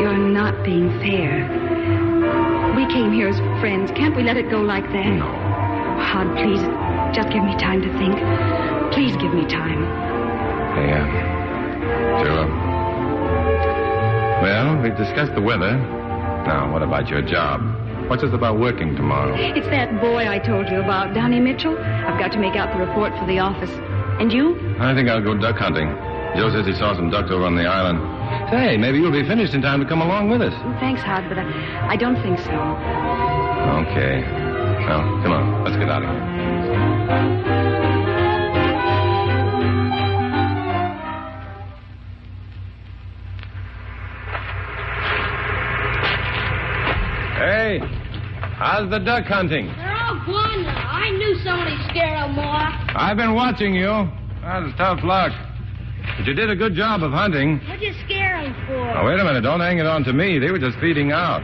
You're not being fair. We came here as friends. Can't we let it go like that?
No.
Hod, please, just give me time to think. Please give me time.
Hey, uh, Joe. Well, we've discussed the weather. Now, what about your job? What's this about working tomorrow?
It's that boy I told you about, Donnie Mitchell. I've got to make out the report for the office. And you?
I think I'll go duck hunting. Joe says he saw some ducks over on the island. Say, maybe you'll be finished in time to come along with us.
Thanks, Hod, but I, I don't think so.
Okay. Well, come on. Let's get out of here. How's the duck hunting?
They're all gone now. I knew somebody'd scare them more.
I've been watching you. That was tough luck. But you did a good job of hunting.
What'd you scare them for?
Now, wait a minute. Don't hang it on to me. They were just feeding out.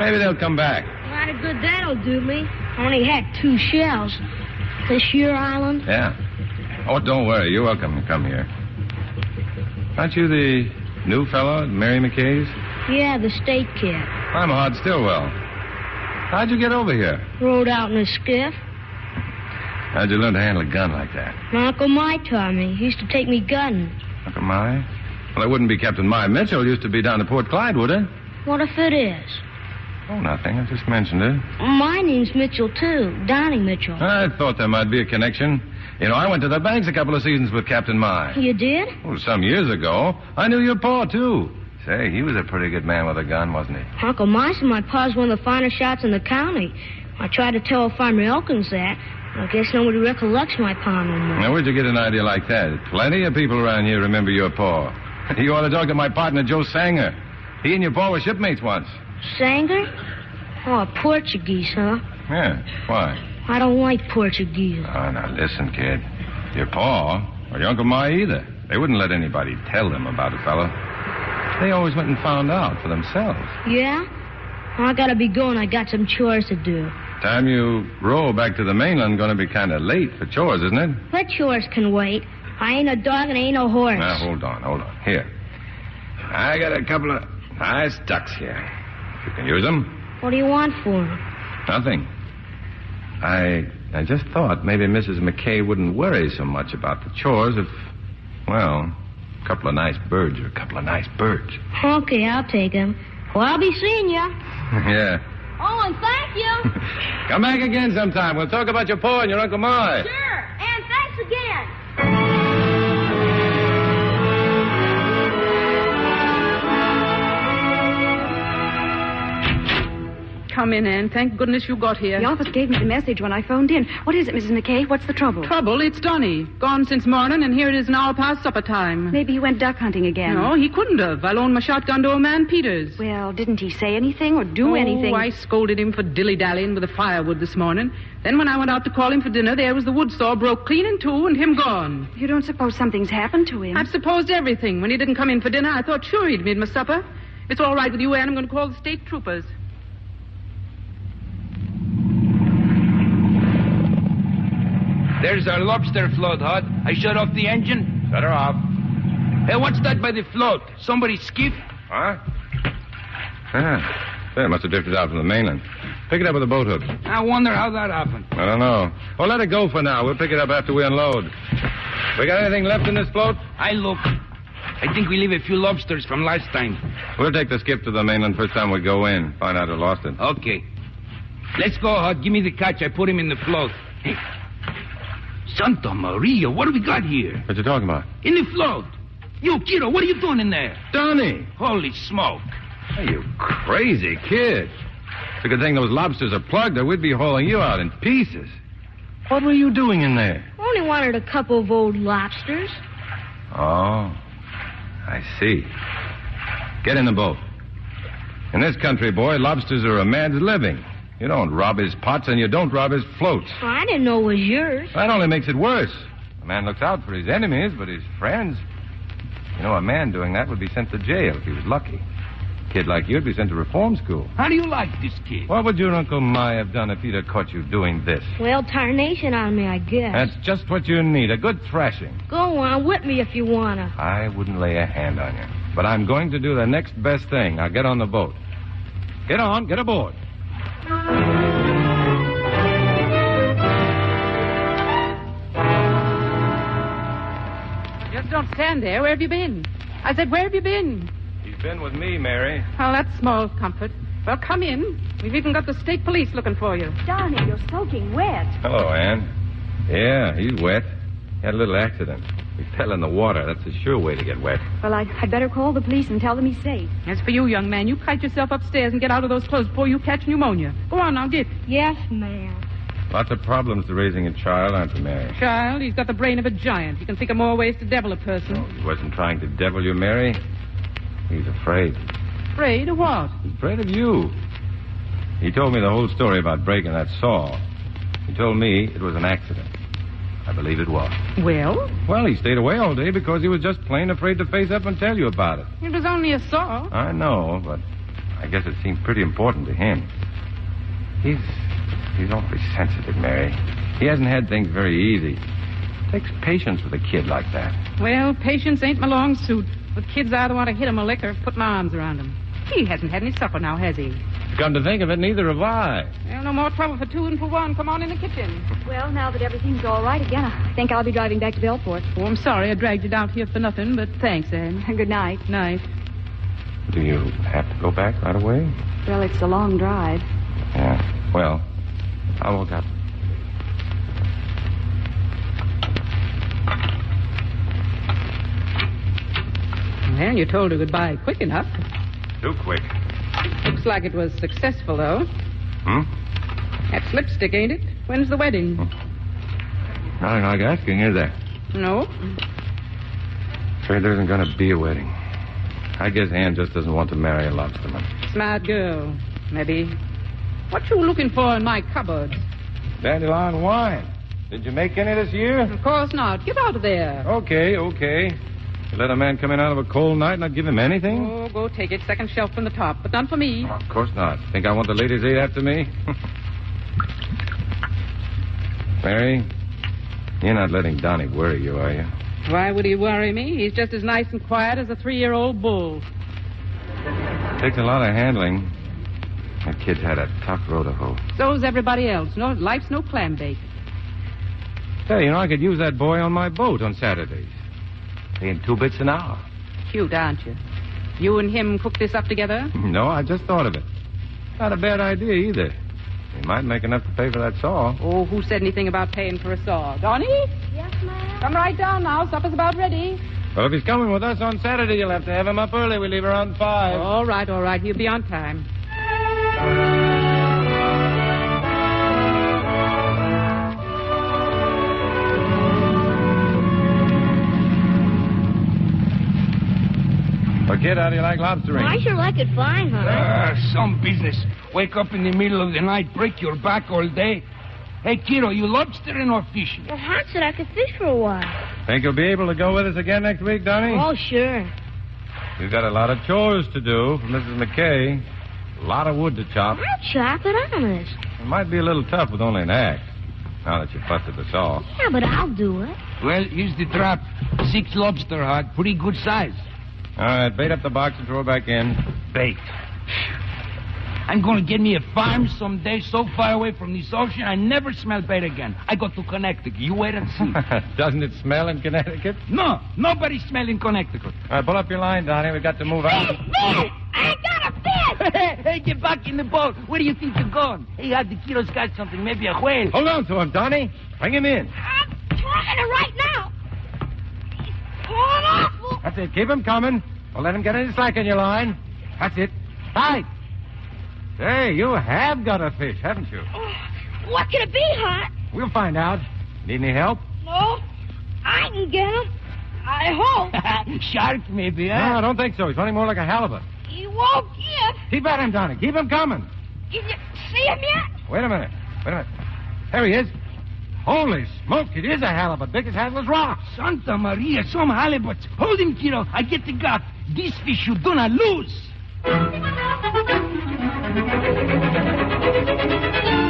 Maybe they'll come back.
A lot of good that'll do me. I only had two shells. This your island?
Yeah. Oh, don't worry. You're welcome to come here. Aren't you the new fellow at Mary McKay's?
Yeah, the state kid.
I'm Hod Stillwell. How'd you get over here?
Rode out in a skiff.
How'd you learn to handle a gun like that?
My Uncle My taught me. He used to take me gunning.
Uncle My? Well, it wouldn't be Captain My Mitchell. Used to be down to Port Clyde, would it?
What if it is?
Oh, nothing. I just mentioned it.
My name's Mitchell, too. Donnie Mitchell.
I thought there might be a connection. You know, I went to the banks a couple of seasons with Captain My.
You did?
Oh, some years ago. I knew your pa, too. Say, he was a pretty good man with a gun, wasn't he?
Uncle and my pa's one of the finest shots in the county. I tried to tell Farmer Elkins that. I guess nobody recollects my pa no more.
Now, where'd you get an idea like that? Plenty of people around here remember your pa. *laughs* You ought to talk to my partner, Joe Sanger. He and your paw were shipmates once.
Sanger? Oh, Portuguese, huh?
Yeah, why?
I don't like Portuguese.
Oh, now listen, kid. Your pa, or your Uncle Ma either. They wouldn't let anybody tell them about a fellow. They always went and found out for themselves.
Yeah? I gotta be going. I got some chores to do.
Time you roll back to the mainland, to be kind of late for chores, isn't it?
What chores can wait? I ain't a dog and I ain't no horse.
Now, hold on, hold on. Here. I got a couple of nice ducks here. You can use them.
What do you want for 'em?
Nothing. I I just thought maybe Mrs. McKay wouldn't worry so much about the chores if, well, a couple of nice birds *laughs* are a couple of nice birds.
Okay, I'll take 'em. Well, I'll be seeing ya.
yeah.
Oh, and thank you. *laughs*
Come back again sometime. We'll talk about your paw and your Uncle Ma.
sure. And thanks again.
Come in, Anne. Thank goodness you got here.
The office gave me the message when I phoned in. What is it, Mrs. McKay? What's the trouble?
Trouble? It's Donny. Gone since morning, and here it is an hour past supper time.
Maybe he went duck hunting again.
No, he couldn't have. I loaned my shotgun to a man Peters.
Well, didn't he say anything or do anything?
oh,
anything?
I scolded him for dilly-dallying with the firewood this morning. Then when I went out to call him for dinner, there was the wood saw broke clean in two and him gone.
You don't suppose something's happened to him?
I've supposed everything. When he didn't come in for dinner, I thought sure he'd made my supper. If it's all right with you, Anne, I'm going to call the state troopers.
There's our lobster float, Hod. I shut off the engine.
Shut her off.
Hey, what's that by the float? Somebody's skiff?
Huh? Ah. It must have drifted out from the mainland. Pick it up with a boat hook.
I wonder how that happened.
I don't know. Well, let it go for now. We'll pick it up after we unload. We got anything left in this float?
I look. I think we leave a few lobsters from last time.
We'll take the skiff to the mainland first time we go in. Find out who lost it.
Okay. Let's go, Hod. Give me the catch. I put him in the float. Hey. Santa Maria, what do we got here?
What you talking about?
In the float. Yo, kiddo, what are you doing in there?
Donnie!
Holy smoke.
Hey, you crazy kid. It's a good thing those lobsters are plugged, or we'd be hauling you out in pieces. What were you doing in there?
Only wanted a couple of old lobsters.
Oh, I see. Get in the boat. In this country, boy, lobsters are a man's living. You don't rob his pots and you don't rob his floats.
Oh, I didn't know it was yours.
That only makes it worse. A man looks out for his enemies, but his friends. You know, a man doing that would be sent to jail if he was lucky. A kid like you'd be sent to reform school.
How do you like this kid?
What would your Uncle Mai have done if he'd have caught you doing this?
Well, tarnation on me, I guess.
That's just what you need a good thrashing.
Go on, whip me if you wanna.
I wouldn't lay a hand on you. But I'm going to do the next best thing. I'll get on the boat. Get on, get aboard.
Just don't stand there. Where have you been? I said, where have you been?
He's been with me, Mary.
Oh, that's small comfort. Well, come in. We've even got the state police looking for you.
Donnie, you're soaking wet.
Hello, Ann. Yeah, he's wet. Had a little accident. He fell in the water. That's a sure way to get wet.
Well, I'd, I'd better call the police and tell them he's safe.
As for you, young man, you kite yourself upstairs and get out of those clothes before you catch pneumonia. Go on now, get.
Yes, ma'am.
Lots of problems to raising a child, aren't there, Mary?
Child, he's got the brain of a giant. He can think of more ways to devil a person.
Oh, He wasn't trying to devil you, Mary. He's afraid.
Afraid of what?
He's afraid of you. He told me the whole story about breaking that saw. He told me it was an accident. I believe it was.
Well?
Well, he stayed away all day because he was just plain afraid to face up and tell you about it.
It was only a saw.
I know, but I guess it seemed pretty important to him. He's he's awfully sensitive, Mary. He hasn't had things very easy. It takes patience with a kid like that.
Well, patience ain't my long suit. With kids, I either want to hit 'em or lick or put my arms around 'em. He hasn't had any supper now, has he?
Come to think of it, neither have I.
Well, no more trouble for two and for one. Come on in the kitchen.
Well, now that everything's all right again, I think I'll be driving back to Belport.
Oh, I'm sorry I dragged you down here for nothing, but thanks, Anne. *laughs*
Good night.
Night.
Do you have to go back right away?
Well, it's a long drive.
Yeah. Well, I'll look up.
Well, you told her goodbye quick enough.
Too quick.
Looks like it was successful, though.
Hmm?
That's lipstick, ain't it? When's the wedding?
Nothing like asking, is there?
No.
Afraid there isn't going to be a wedding. I guess Ann just doesn't want to marry a lobsterman.
Smart girl. Maybe. What you looking for in my cupboard?
Dandelion wine. Did you make any this year?
Of course not. Get out of there.
Okay, okay. You let a man come in out of a cold night and not give him anything?
Oh, go take it. Second shelf from the top, but not for me.
Of course not. Think I want the ladies aid after me? *laughs* Mary, you're not letting Donnie worry you, are you?
Why would he worry me? He's just as nice and quiet as a three-year-old bull.
Takes a lot of handling. That kid's had a tough road to hoe.
So's everybody else. No, life's no clam bake.
Hey, you know, I could use that boy on my boat on Saturdays. Paying two bits an hour.
Cute, aren't you? You and him cook this up together?
No, I just thought of it. Not a bad idea either. He might make enough to pay for that saw.
Oh, who said anything about paying for a saw? Donnie?
Yes, ma'am.
Come right down now. Supper's about ready.
Well, if he's coming with us on Saturday, you'll have to have him up early. We leave around five.
All right, all right. He'll be on time.
Well, kid, how do you like lobstering?
I sure like it fine, huh?
Ah, some business. Wake up in the middle of the night, break your back all day. Hey, kiddo, you lobstering or fishing?
Well, Hod said I could fish for a while.
Think you'll be able to go with us again next week, Donnie?
Oh, sure.
You've got a lot of chores to do for Mrs. McKay. A lot of wood to chop.
I'll chop it honest.
It might be a little tough with only an axe. Now that you've busted the saw.
Yeah, but I'll do it.
Well, here's the trap. Six lobster hard, pretty good size.
All right, bait up the box and throw it back in.
Bait. I'm going to get me a farm someday so far away from this ocean I never smell bait again. I go to Connecticut. You wait and see. *laughs*
Doesn't it smell in Connecticut?
no, nobody smell in Connecticut.
All right, pull up your line, Donnie. We've got to move out.
Hey, I got a fish! *laughs*
hey, hey, get back in the boat. Where do you think you're going? Hey, had the kiddo's got something, maybe a whale.
Hold on to him, Donnie. Bring him in.
I'm trying it right now.
That's it. Keep him coming. Don't let him get any slack in your line. That's it. Tight. Hey, you have got a fish, haven't you?
Oh, what can it be, Hod?
We'll find out. Need any help?
No, I can get him. I hope. *laughs*
Shark, maybe, eh?
No,
huh?
I don't think so. He's running more like a halibut.
He won't give.
Keep at him, Donnie. Keep him coming.
Did you see him yet?
Wait a minute. Wait a minute. There he is. Holy smoke, it is a halibut, big as Hadler's Rock.
Santa Maria, some halibuts. Hold him, kiddo. I get the gut. This fish you do not lose. *laughs*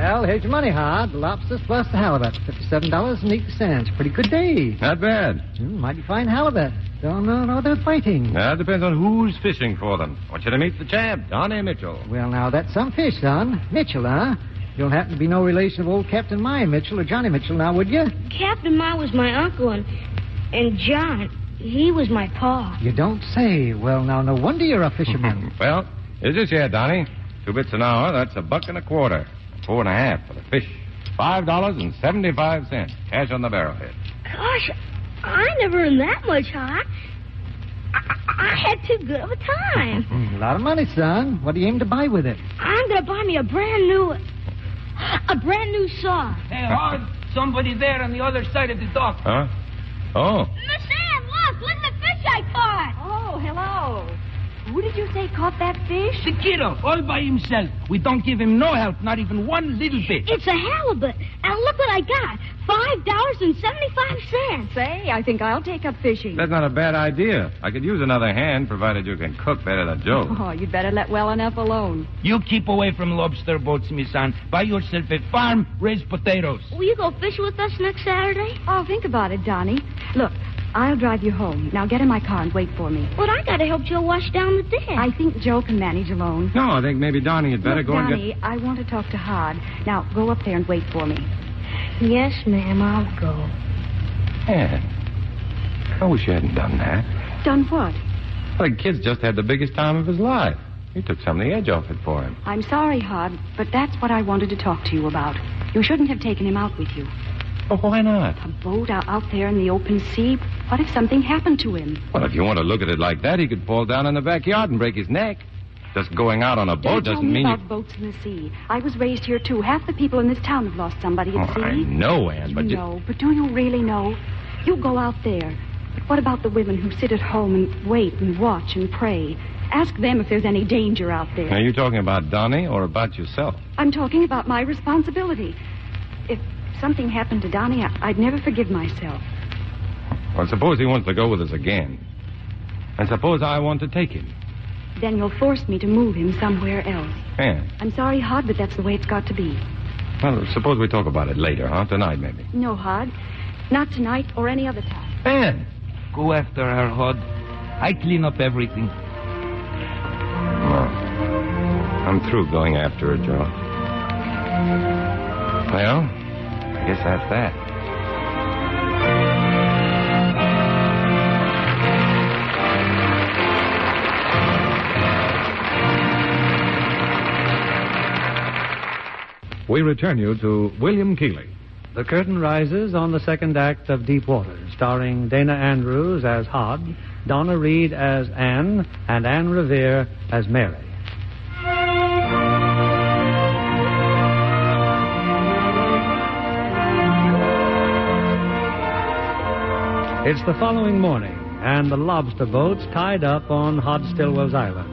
Well, here's your money, Hod. The lobsters plus the halibut. $57.80. Pretty good day.
Not bad.
Hmm, mighty fine halibut. Don't know no they're fighting.
That depends on who's fishing for them. want you to meet the champ, Donnie Mitchell.
Well, now, that's some fish, son. Mitchell, huh? You don't happen to be no relation of old Captain Mai Mitchell or Johnny Mitchell, now, would you?
Captain Ma was my uncle, and, and John, he was my pa.
You don't say. Well, now, no wonder you're a fisherman. *laughs*
Well, here's this here, Donnie. Two bits an hour, that's a buck and a quarter. Four and a half for the fish. Five dollars and seventy-five cents. Cash on the barrelhead.
Gosh, I never earned that much, Hod. I, I had too good of a time. *laughs*
A lot of money, son. What do you aim to buy with it?
I'm gonna buy me a brand new, a brand new saw.
Hey, Hod, somebody there on the other side of the dock.
Huh? Oh.
Miss Ann, look, look at the fish I caught.
Oh, hello. Who did you say caught that fish?
The kiddo, all by himself. We don't give him no help, not even one little bit.
It's a halibut, and look what I got. Five dollars and seventy-five cents.
Say, I think I'll take up fishing.
That's not a bad idea. I could use another hand, provided you can cook better than Joe.
Oh, you'd better let well enough alone.
You keep away from lobster boats, Miss Ann. Buy yourself a farm, raise potatoes.
Will you go fish with us next Saturday?
Oh, think about it, Donnie. Look, I'll drive you home. Now get in my car and wait for me.
But I gotta help Joe wash down the dish.
I think Joe can manage alone.
No, I think maybe Donnie had better
Look,
go and
Donnie, I want to talk to Hod. Now, go up there and wait for me.
Yes, ma'am, I'll go.
get. Yeah. I wish you hadn't done that.
Done what?
The kid's just had the biggest time of his life. You took some of the edge off it for him.
I'm sorry, Hod, but that's what I wanted to talk to you about. You shouldn't have taken him out with you.
Well, why not?
A boat out, out there in the open sea. What if something happened to him?
Well, if you want to look at it like that, he could fall down in the backyard and break his neck. Just going out on a boat
Don't tell
doesn't
me
mean you...
about boats in the sea. I was raised here too. Half the people in this town have lost somebody at
Oh,
sea.
I know, Ann, but
you
you-
know, but do you really know? You go out there. But what about the women who sit at home and wait and watch and pray? Ask them if there's any danger out there.
Are you talking about Donnie or about yourself?
I'm talking about my responsibility. If something happened to Donnie, I- I'd never forgive myself.
Well, suppose he wants to go with us again. And suppose I want to take him.
Then you'll force me to move him somewhere else.
Ann,
I'm sorry, Hod, but that's the way it's got to be.
well, suppose we talk about it later, huh? Tonight, maybe.
No, Hod. Not tonight or any other time.
Ben, go after her, Hod. I clean up everything.
No. I'm through going after her, Joe. Well, I guess that's that.
We return you to William Keighley.
The curtain rises on the second act of Deep Water, starring Dana Andrews as Hod, Donna Reed as Anne, and Anne Revere as Mary. It's the following morning, and the lobster boat's tied up on Hod Stillwell's Island.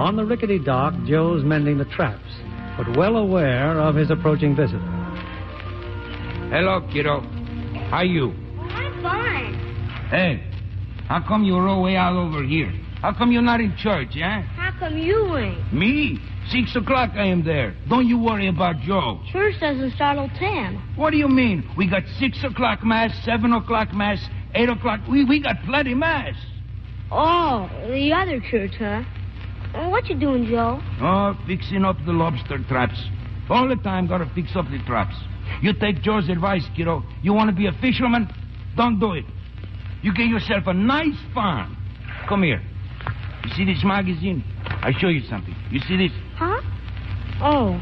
On the rickety dock, Joe's mending the traps, but well aware of his approaching visitor.
Hello, kiddo. How you?
I'm fine.
Hey, how come you're all way out over here? How come you're not in church, eh?
How come you ain't?
Me? Six o'clock I am there. Don't you worry about Joe.
Church doesn't start till ten.
What do you mean? We got six o'clock mass, seven o'clock mass, eight o'clock. We we got plenty mass.
Oh, the other church, huh? What you doing, Joe?
Oh, fixing up the lobster traps. All the time gotta fix up the traps. You take Joe's advice, kiddo. You want to be a fisherman? Don't do it. You get yourself a nice farm. Come here. You see this magazine? I show you something. You see this?
Huh? Oh.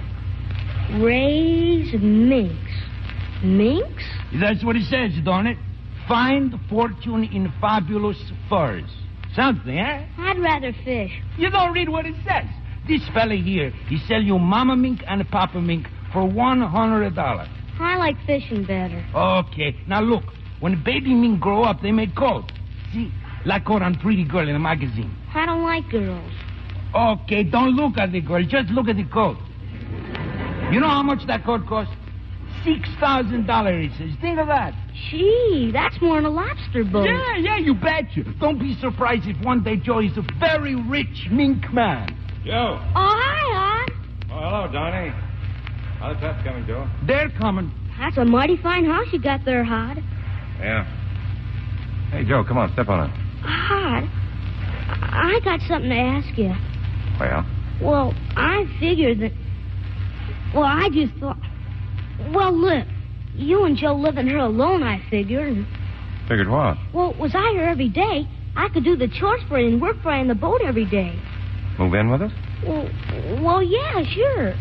Raise minks. Minks?
That's what it says, don't it? Find fortune in fabulous furs. Something, eh?
I'd rather fish.
You don't read what it says. This fella here, he sell you mama mink and papa mink for one hundred dollar.
I like fishing better.
Okay. Now look, when baby mink grow up, they make calls. See, like caught on pretty girl in a magazine.
I don't like girls.
Okay, don't look at the girl. Just look at the coat. You know how much that coat cost? $6,000, he says. Think of that.
Gee, that's more than a lobster boat.
Yeah, yeah, you betcha. Don't be surprised if one day Joe is a very rich mink man.
Joe.
Oh, hi, Art.
Oh, hello, Donnie. How's that coming, Joe?
They're coming.
That's a mighty fine house you got there, Hod.
Yeah. Hey, Joe, come on, step on it.
Hod, I got something to ask you.
Well?
Well, I figured that... Well, I just thought... Well, look, you and Joe living here alone, I figured.
Figured what?
well, was I here every day, I could do the chores for you and work for you in the boat every day.
Move in with us?
Well, well, yeah, sure.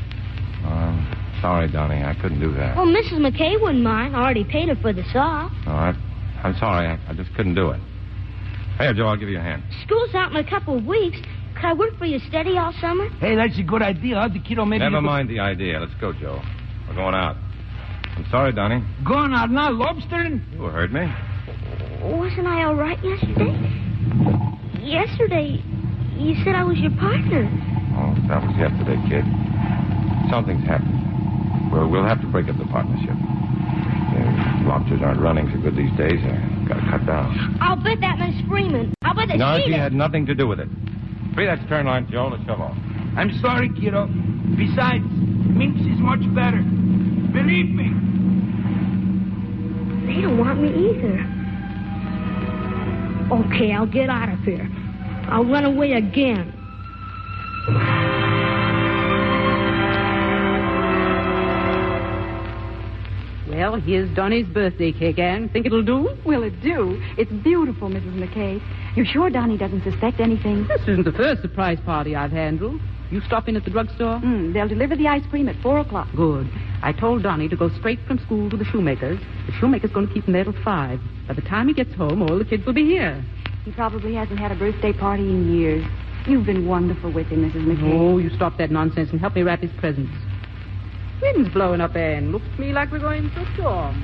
Um, sorry, Donnie, I couldn't do that.
Well, Mrs. McKay wouldn't mind. I already paid her for the saw.
No, I, I'm sorry, I, I just couldn't do it. Here, Joe, I'll give you a hand.
School's out in a couple of weeks. Could I work for you steady all summer?
Hey, that's a good idea. Huh? The kiddo maybe.
Never
you
mind the idea. Let's go, Joe. We're going out. I'm sorry, Donnie.
Going out now, lobstering?
You heard me.
Wasn't I all right yesterday? Yesterday, you said I was your partner.
Oh, that was yesterday, kid. Something's happened. Well, we'll have to break up the partnership. The lobsters aren't running so good these days. I gotta cut down.
I'll bet that Miss Freeman. I'll bet that
No,
she
she had nothing to do with it. Free that stern line, Joe. Let's come off.
I'm sorry, kiddo. Besides, minks is much better. Believe me.
They don't want me either. Okay, I'll get out of here. I'll run away again.
Well, here's Donnie's birthday cake, Anne. Think it'll do?
Will it do? It's beautiful, Mrs. McKay. You're sure Donnie doesn't suspect anything?
This isn't the first surprise party I've handled. You stop in at the drugstore?
Mm, they'll deliver the ice cream at 4 o'clock.
Good. I told Donnie to go straight from school to the shoemaker's. The shoemaker's going to keep him there till 5. By the time he gets home, all the kids will be here.
He probably hasn't had a birthday party in years. You've been wonderful with him, Mrs. McKay.
Oh, you stop that nonsense and help me wrap his presents. Wind's blowing up, Anne. Looks to me like we're going to a storm.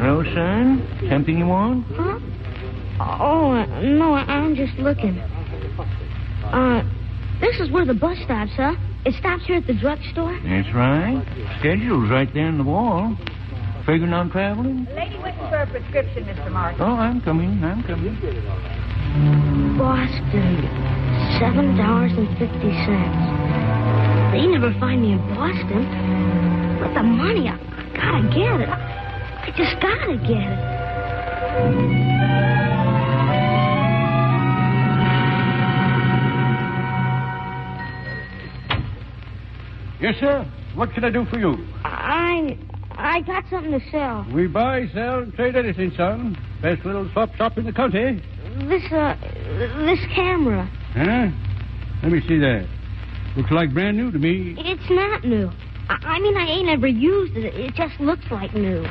No, son? Something you want?
Huh? Oh, uh, no, I- I'm just looking. Uh, this is where the bus stops, huh? It stops here at the drugstore?
That's right. Schedule's right there on the wall. Figuring on traveling?
Lady waiting for a prescription, Mr. Martin.
Oh, I'm coming. I'm coming.
Boston. Seven dollars and fifty cents. They never find me in Boston. But the money, I gotta get it. I, I just gotta get it.
Yes, sir. What can I do for you?
I I got something to sell.
We buy, sell, trade anything, son. Best little swap shop in the country.
This uh this camera.
Huh? Let me see that. Looks like brand new to me.
It's not new. I, I mean, I ain't ever used it. It just looks like new.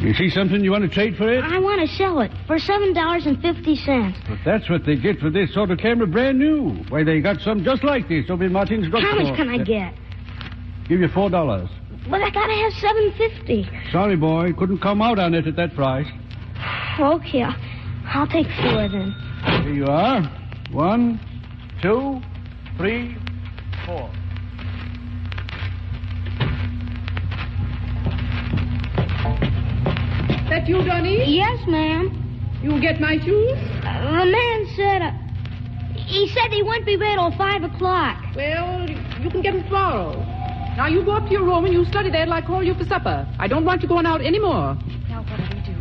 You see something you want to trade for it?
I want to sell it for seven dollars and fifty cents.
But that's what they get for this sort of camera, brand new. Why, they got some just like this over in Martin's drugstore.
How much can I get?
Give you four dollars.
But I gotta have seven fifty.
Sorry, boy. Couldn't come out on it at that price.
Okay, I'll, I'll take four then.
Here you are. One, two, three, four.
That you, Donnie?
Yes, ma'am.
You get my shoes?
Uh, the man said. Uh, he said he wouldn't be ready till five o'clock.
Well, you can get them tomorrow. Now you go up to your room and you study there till I call you for supper. I don't want you going out anymore.
Now what do we do?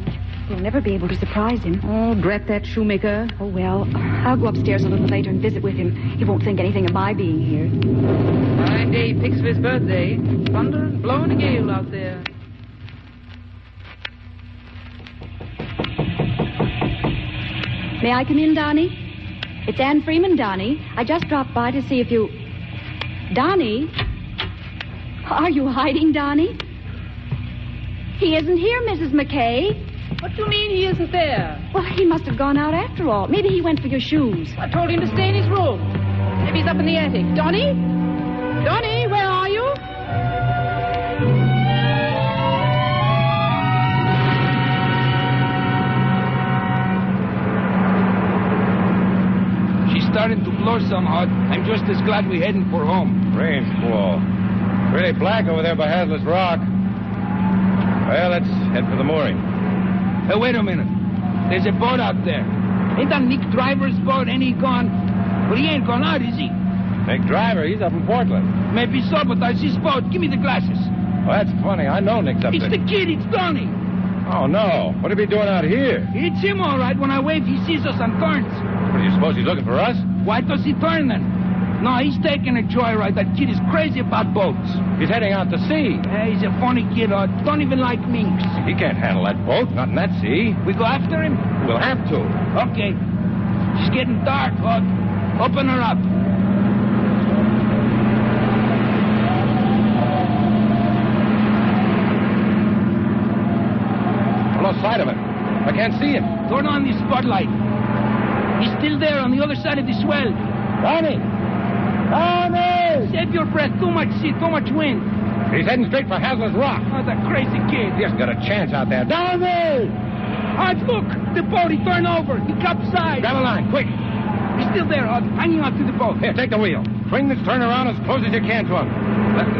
We'll never be able to surprise him.
Oh, drat that shoemaker.
Oh, well, I'll go upstairs a little later and visit with him. He won't think anything of my being here.
Fine day he picks for his birthday. Thunder and blowing a gale out there.
May I come in, Donnie? It's Anne Freeman, Donnie. I just dropped by to see if you. Donnie? Are you hiding, Donnie? He isn't here, Mrs. McKay.
What do you mean he isn't there?
Well, he must have gone out after all. Maybe he went for your shoes.
I told him to stay in his room. Maybe he's up in the attic. Donnie? Donnie, where are you?
She's starting to blow some hot. I'm just as glad we're heading for home.
Rain's fall. Really black over there by Hazlitt's Rock. Well, let's head for the mooring.
Hey, wait a minute. There's a boat out there. Ain't that Nick Driver's boat? Ain't he gone? But he ain't gone out, is he?
Nick Driver, he's up in Portland.
Maybe so, but that's his boat. Give me the glasses.
Well, that's funny. I know Nick's up
It's
there.
the kid. It's Donnie.
Oh, no. What'd he be doing out here?
It's him, all right. When I wave, he sees us and turns.
What, do you suppose he's looking for us?
Why does he turn then? No, he's taking a joyride. That kid is crazy about boats.
He's heading out to sea.
Hey, he's a funny kid. Uh, don't even like minks.
He can't handle that boat, not in that sea.
We go after him?
We'll have to.
Okay. It's getting dark, Hod. Open her up.
I lost sight of him. I can't see him.
Turn on the spotlight. He's still there on the other side of the swell.
Donnie! Donnie!
Save your breath. Too much sea, too much wind.
He's heading straight for Hazlitt's Rock.
Oh, that crazy kid.
He hasn't got a chance out there. Donnie!
Hod, look. The boat, he turned over. He capsized.
Grab a line, quick.
He's still there, Hod, hanging on to the boat.
Here, take the wheel. Swing this turn around as close as you can to him.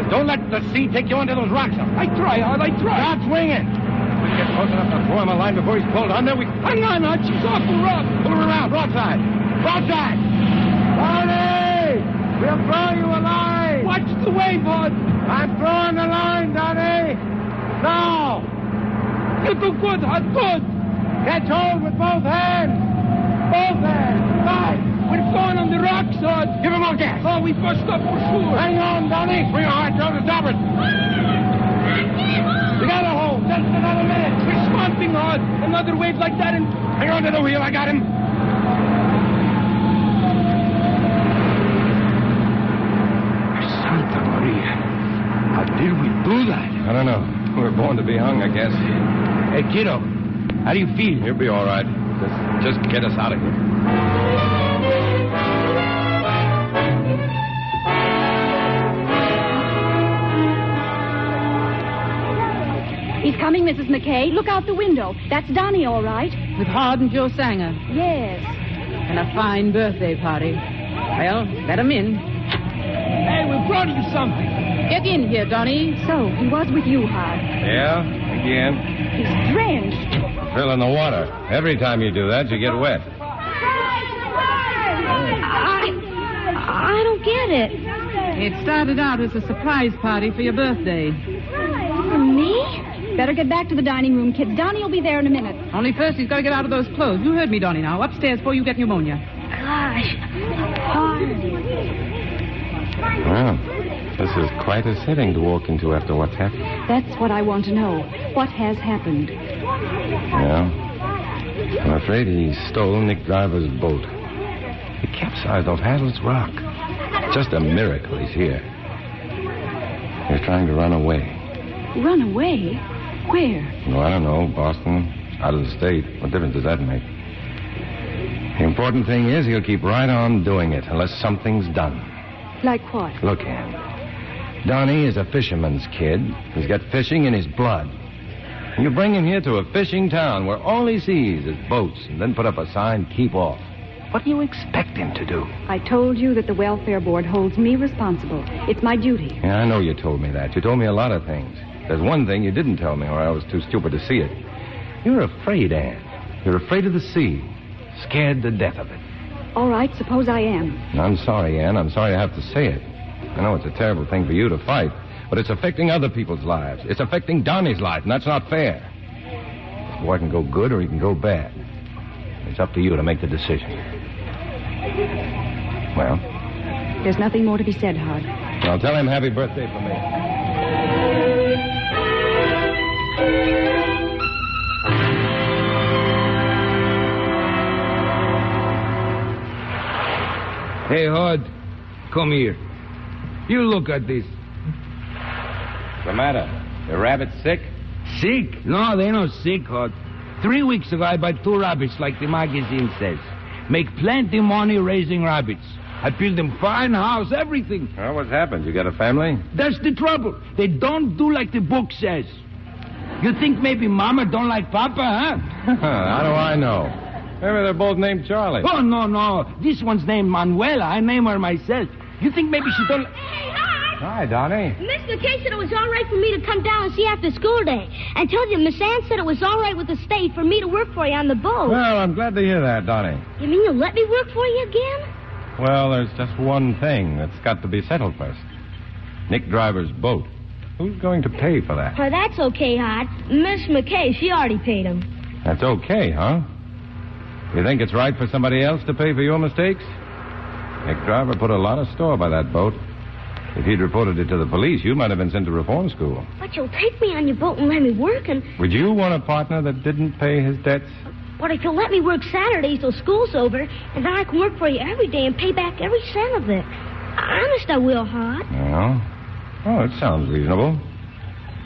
Don't let the sea take you under those rocks.
I try, Hod, I try.
Start swinging. We get close enough to throw him a line before he's pulled under. We
Hang on, Hod. She's awful rough.
pull her around, broadside. Broadside! Donnie! We'll throw you a line!
Watch the wave, Hod.
I'm throwing the line, Donnie! Now!
Do good, Hod, good.
Catch hold with both hands! Both hands! Right!
We're going on the rocks, Hod.
Give him more gas!
Oh, we bust up for sure.
Hang on, Donnie! Bring your hard throw to starboard! You got a hold! Just another minute!
We're swamping, Hod. Another wave like that and...
Hang on to the wheel, I got him!
Did we do that?
I don't know. We were born to be hung, I guess.
Hey, kiddo, how do you feel?
You'll be all right. Just, just get us out of here.
He's coming, Mrs. McKay. Look out the window. That's Donnie, all right.
With Hod and Joe Sanger.
Yes.
And a fine birthday party. Well, let him in.
Hey, we brought you something.
Get in here, Donnie.
So, he was with you, Hod.
Yeah, again.
He's drenched.
Fill in the water. Every time you do that, you get wet.
I, I don't get it.
It started out as a surprise party for your birthday.
For me?
Better get back to the dining room, kid. Donnie will be there in a minute.
Only first he's got to get out of those clothes. You heard me, Donnie, now. Upstairs before you get pneumonia.
Gosh, Hod.
Well, this is quite a setting to walk into after what's happened.
That's what I want to know. What has happened?
Yeah. I'm afraid he stole Nick Driver's boat. He capsized off Haddle's Rock. Just a miracle he's here. He's trying to run away.
Run away? Where?
No, I don't know. Boston, out of the state. What difference does that make? The important thing is he'll keep right on doing it unless something's done.
Like what?
Look, Ann. Donnie is a fisherman's kid. He's got fishing in his blood. And you bring him here to a fishing town where all he sees is boats and then put up a sign, keep off. What do you expect him to do?
I told you that the welfare board holds me responsible. It's my duty.
Yeah, I know you told me that. You told me a lot of things. There's one thing you didn't tell me, or I was too stupid to see it. You're afraid, Ann. You're afraid of the sea. Scared to death of it.
All right, suppose I am.
I'm sorry, Ann. I'm sorry to have to say it. I know it's a terrible thing for you to fight, but it's affecting other people's lives. It's affecting Donnie's life, and that's not fair. The boy can go good or he can go bad. It's up to you to make the decision. Well,
There's nothing more to be said, Hod.
I'll tell him happy birthday for me.
Hey, Hod, come here. You look at this.
What's the matter? The rabbit sick?
Sick? No, they not sick, Hod. Three weeks ago, I bought two rabbits, like the magazine says. Make plenty money raising rabbits. I build them fine house, everything.
Well, what's happened? You got a family?
That's the trouble. They don't do like the book says. You think maybe Mama don't like Papa, huh? *laughs*
How do I know? Maybe they're both named Charlie.
Oh, no, no. This one's named Manuela. I name her myself. You think maybe she don't...
Hey, hi, Donnie.
Miss McKay said it was all right for me to come down and see you after school day. And told you Miss Ann said it was all right with the state for me to work for you on the boat.
Well, I'm glad to hear that, Donnie.
You mean you'll let me work for you again?
Well, there's just one thing that's got to be settled first. Nick Driver's boat. Who's going to pay for that?
Well, that's okay, Hod. Miss McKay, she already paid him.
That's okay, huh? You think it's right for somebody else to pay for your mistakes? Nick Driver put a lot of store by that boat. If he'd reported it to the police, you might have been sent to reform school.
But you'll take me on your boat and let me work, and
Would you want a partner that didn't pay his debts?
but if you'll let me work Saturdays till school's over, and then I can work for you every day and pay back every cent of it. Honest, I will, Hod.
Well, oh, it sounds reasonable.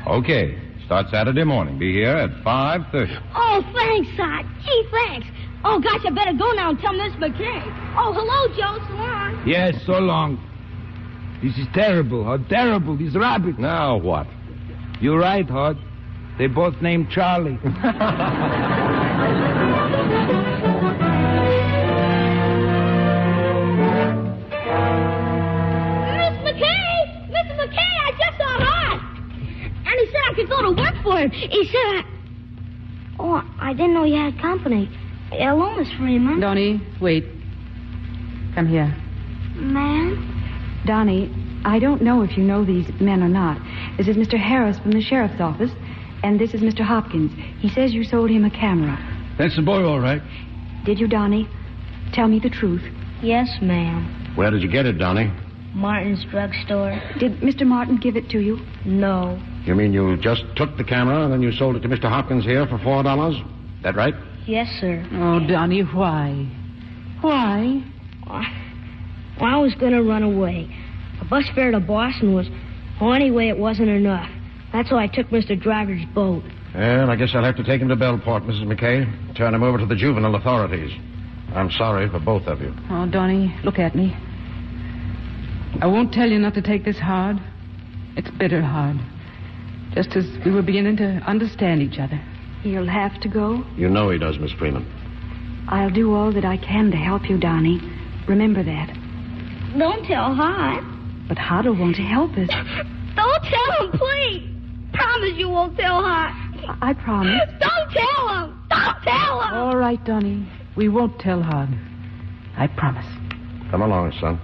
Okay, start Saturday morning. Be here at 5.30.
Oh, thanks, Hod. Gee, thanks. Oh, gosh, I better go now and tell Miss McKay. Oh, hello, Joe. So long.
Yes, so long. This is terrible, Hod. Terrible. These rabbits.
Now what?
You're right, Hod. They both named Charlie. *laughs*
Miss McKay! Miss McKay, I just saw Hod. And he said I could go to work for him. He said I... Oh, I didn't know you had company. Hello, Miss Freeman.
Donnie, wait. Come here.
Man?
Donnie, I don't know if you know these men or not. This is Mr. Harris from the sheriff's office, and this is Mr. Hopkins. He says you sold him a camera.
That's the boy, all right.
Did you, Donnie? Tell me the truth.
Yes, ma'am.
Where did you get it, Donnie?
Martin's drugstore.
Did Mr. Martin give it to you?
No.
You mean you just took the camera and then you sold it to Mr. Hopkins here for four dollars? That right?
Yes, sir.
Oh, Donnie, why? Why?
Well, I was going to run away. The bus fare to Boston was Well, anyway, it wasn't enough. That's why I took Mr. Driver's boat.
Well, I guess I'll have to take him to Bellport, Mrs. McKay. Turn him over to the juvenile authorities. I'm sorry for both of you.
Oh, Donnie, look at me. I won't tell you not to take this hard. It's bitter hard. Just as we were beginning to understand each other.
He'll have to go.
You know he does, Miss Freeman.
I'll do all that I can to help you, Donnie. Remember that.
Don't tell Hod.
But Hod'll want to help us.
Don't tell him, please. Promise you won't tell Hod.
I promise.
Don't tell him. Don't tell him.
All right, Donnie. We won't tell Hod. I promise.
Come along, son.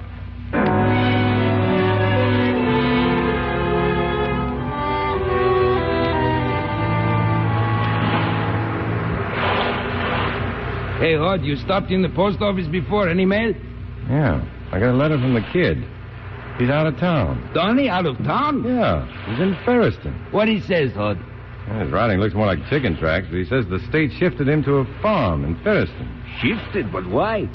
Hey, Hod, you stopped in the post office before. Any mail?
Yeah. I got a letter from the kid. He's out of town.
Donnie out of town?
Yeah. He's in Ferriston.
What he says, Hod?
Yeah, his writing looks more like chicken tracks, but he says the state shifted him to a farm in Ferriston.
Shifted, but why?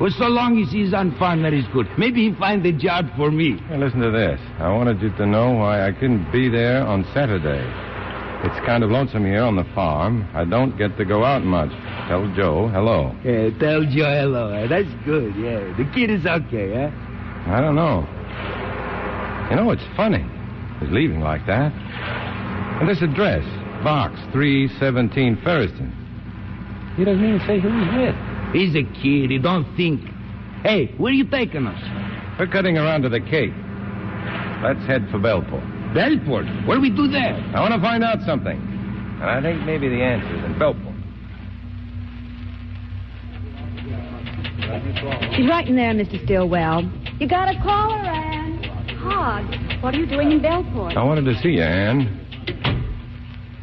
Well, so long as he's on farm, that is good. Maybe he find a job for me.
Hey, listen to this. I wanted you to know why I couldn't be there on Saturday. It's kind of lonesome here on the farm. I don't get to go out much. Tell Joe hello.
Yeah, tell Joe hello. Eh, that's good, yeah. The kid is okay, huh?
I don't know. You know, it's funny. He's leaving like that. And this address, Box 317 Ferriston. He doesn't even say who he's with.
He's a kid. He don't think. Hey, where are you taking us?
We're cutting around to the Cape. Let's head for Bellport.
Bellport? What do we do there?
I want to find out something. And I think maybe the answer's in Bellport.
She's right in there, Mr. Stillwell. You got a caller, Anne. Hod, what are you doing in Bellport?
I wanted to see you, Anne.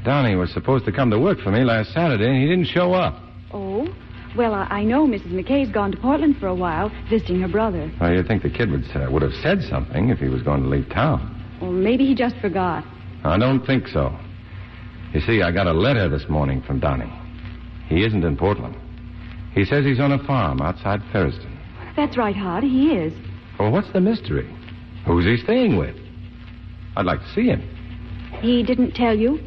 Donnie was supposed to come to work for me last Saturday, and he didn't show up.
Oh? Well, I, I know Mrs. McKay's gone to Portland for a while, visiting her brother.
Well, you'd think the kid would, uh, would have said something if he was going to leave town.
Or maybe he just forgot.
I don't think so. You see, I got a letter this morning from Donnie. He isn't in Portland. He says he's on a farm outside Ferriston.
That's right, Hod. He is.
Well, what's the mystery? Who's he staying with? I'd like to see him.
He didn't tell you?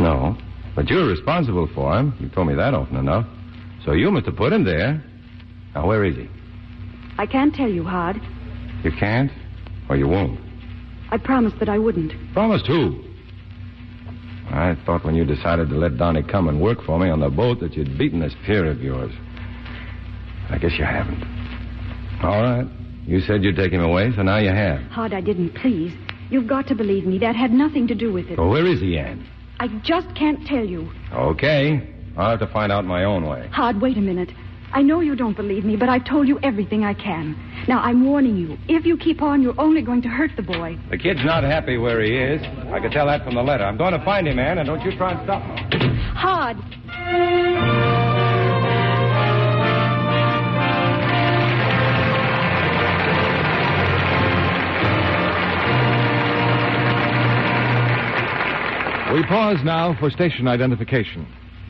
No, but you're responsible for him. You've told me that often enough. So you must have put him there. Now, where is he?
I can't tell you, Hod.
You can't? Or you won't?
I promised that I wouldn't.
Promised who? I thought when you decided to let Donnie come and work for me on the boat that you'd beaten this fear of yours. I guess you haven't. All right. You said you'd take him away, so now you have.
Hod, I didn't, please. You've got to believe me. That had nothing to do with it.
Well, where is he, Anne?
I just can't tell you.
Okay. I'll have to find out my own way.
Hod, wait a minute. I know you don't believe me, but I've told you everything I can. Now, I'm warning you. If you keep on, you're only going to hurt the boy.
The kid's not happy where he is. I could tell that from the letter. I'm going to find him, Anne, and don't you try and stop me.
Hod.
We pause now for station identification.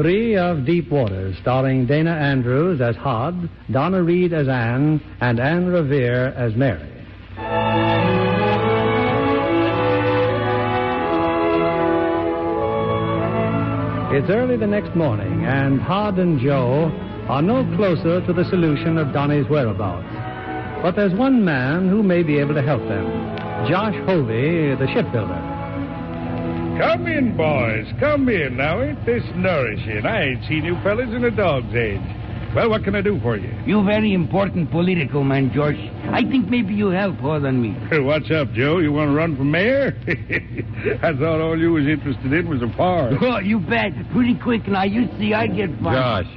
Three of Deep Waters, starring Dana Andrews as Hod, Donna Reed as Anne, and Anne Revere as Mary. It's early the next morning, and Hod and Joe are no closer to the solution of Donnie's whereabouts. But there's one man who may be able to help them Josh Hovey, the shipbuilder.
Come in, boys. Come in. Now, ain't this nourishing? I ain't seen you fellas in a dog's age. Well, what can I do for you?
You very important political man, George. I think maybe you help more than me. *laughs*
What's up, Joe? You want to run for mayor? *laughs* I thought all you was interested in was a farm.
Oh, you bet. Pretty quick now. You see, I get far.
Josh,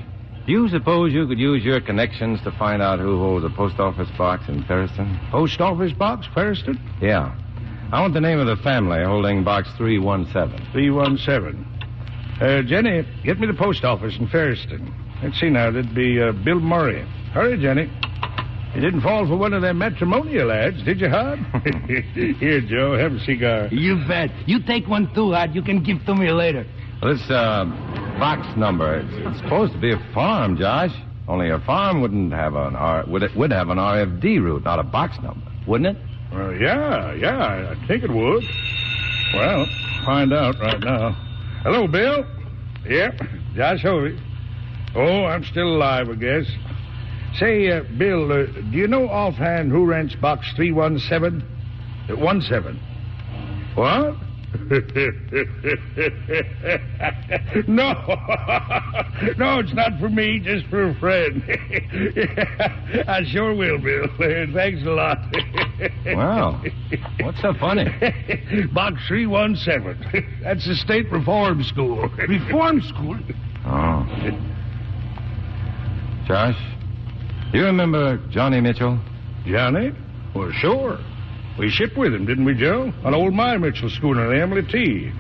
do you suppose you could use your connections to find out who holds a post office box in Ferriston?
Post office box, Ferriston?
Yeah. I want the name of the family holding box 317.
317. Uh, Jenny, get me the post office in Ferriston. Let's see now. That'd be uh, Bill Murray. Hurry, Jenny. You didn't fall for one of them matrimonial ads, did you, Hod? *laughs* Here, Joe, have a cigar.
You bet. You take one too, Hod. You can give to me later.
Well, this uh, box number, it's, it's supposed to be a farm, Josh. Only a farm wouldn't have an R, would it would have an RFD route, not a box number, wouldn't it?
Well, yeah, yeah, I think it would. Well, find out right now. Hello, Bill. Yep, Josh Hovey. Oh, I'm still alive, I guess. Say, uh, Bill, uh, do you know offhand who rents box 317? Uh, 17. What? *laughs* no. *laughs* no, it's not for me, just for a friend. *laughs* I sure will, Bill. Thanks a lot.
Wow. What's so funny?
Box 317. That's the state reform school.
Reform school?
Oh. Josh, do you remember Johnny Mitchell?
Johnny? Well, sure. We shipped with him, didn't we, Joe? On old My Mitchell schooner, the Emily T.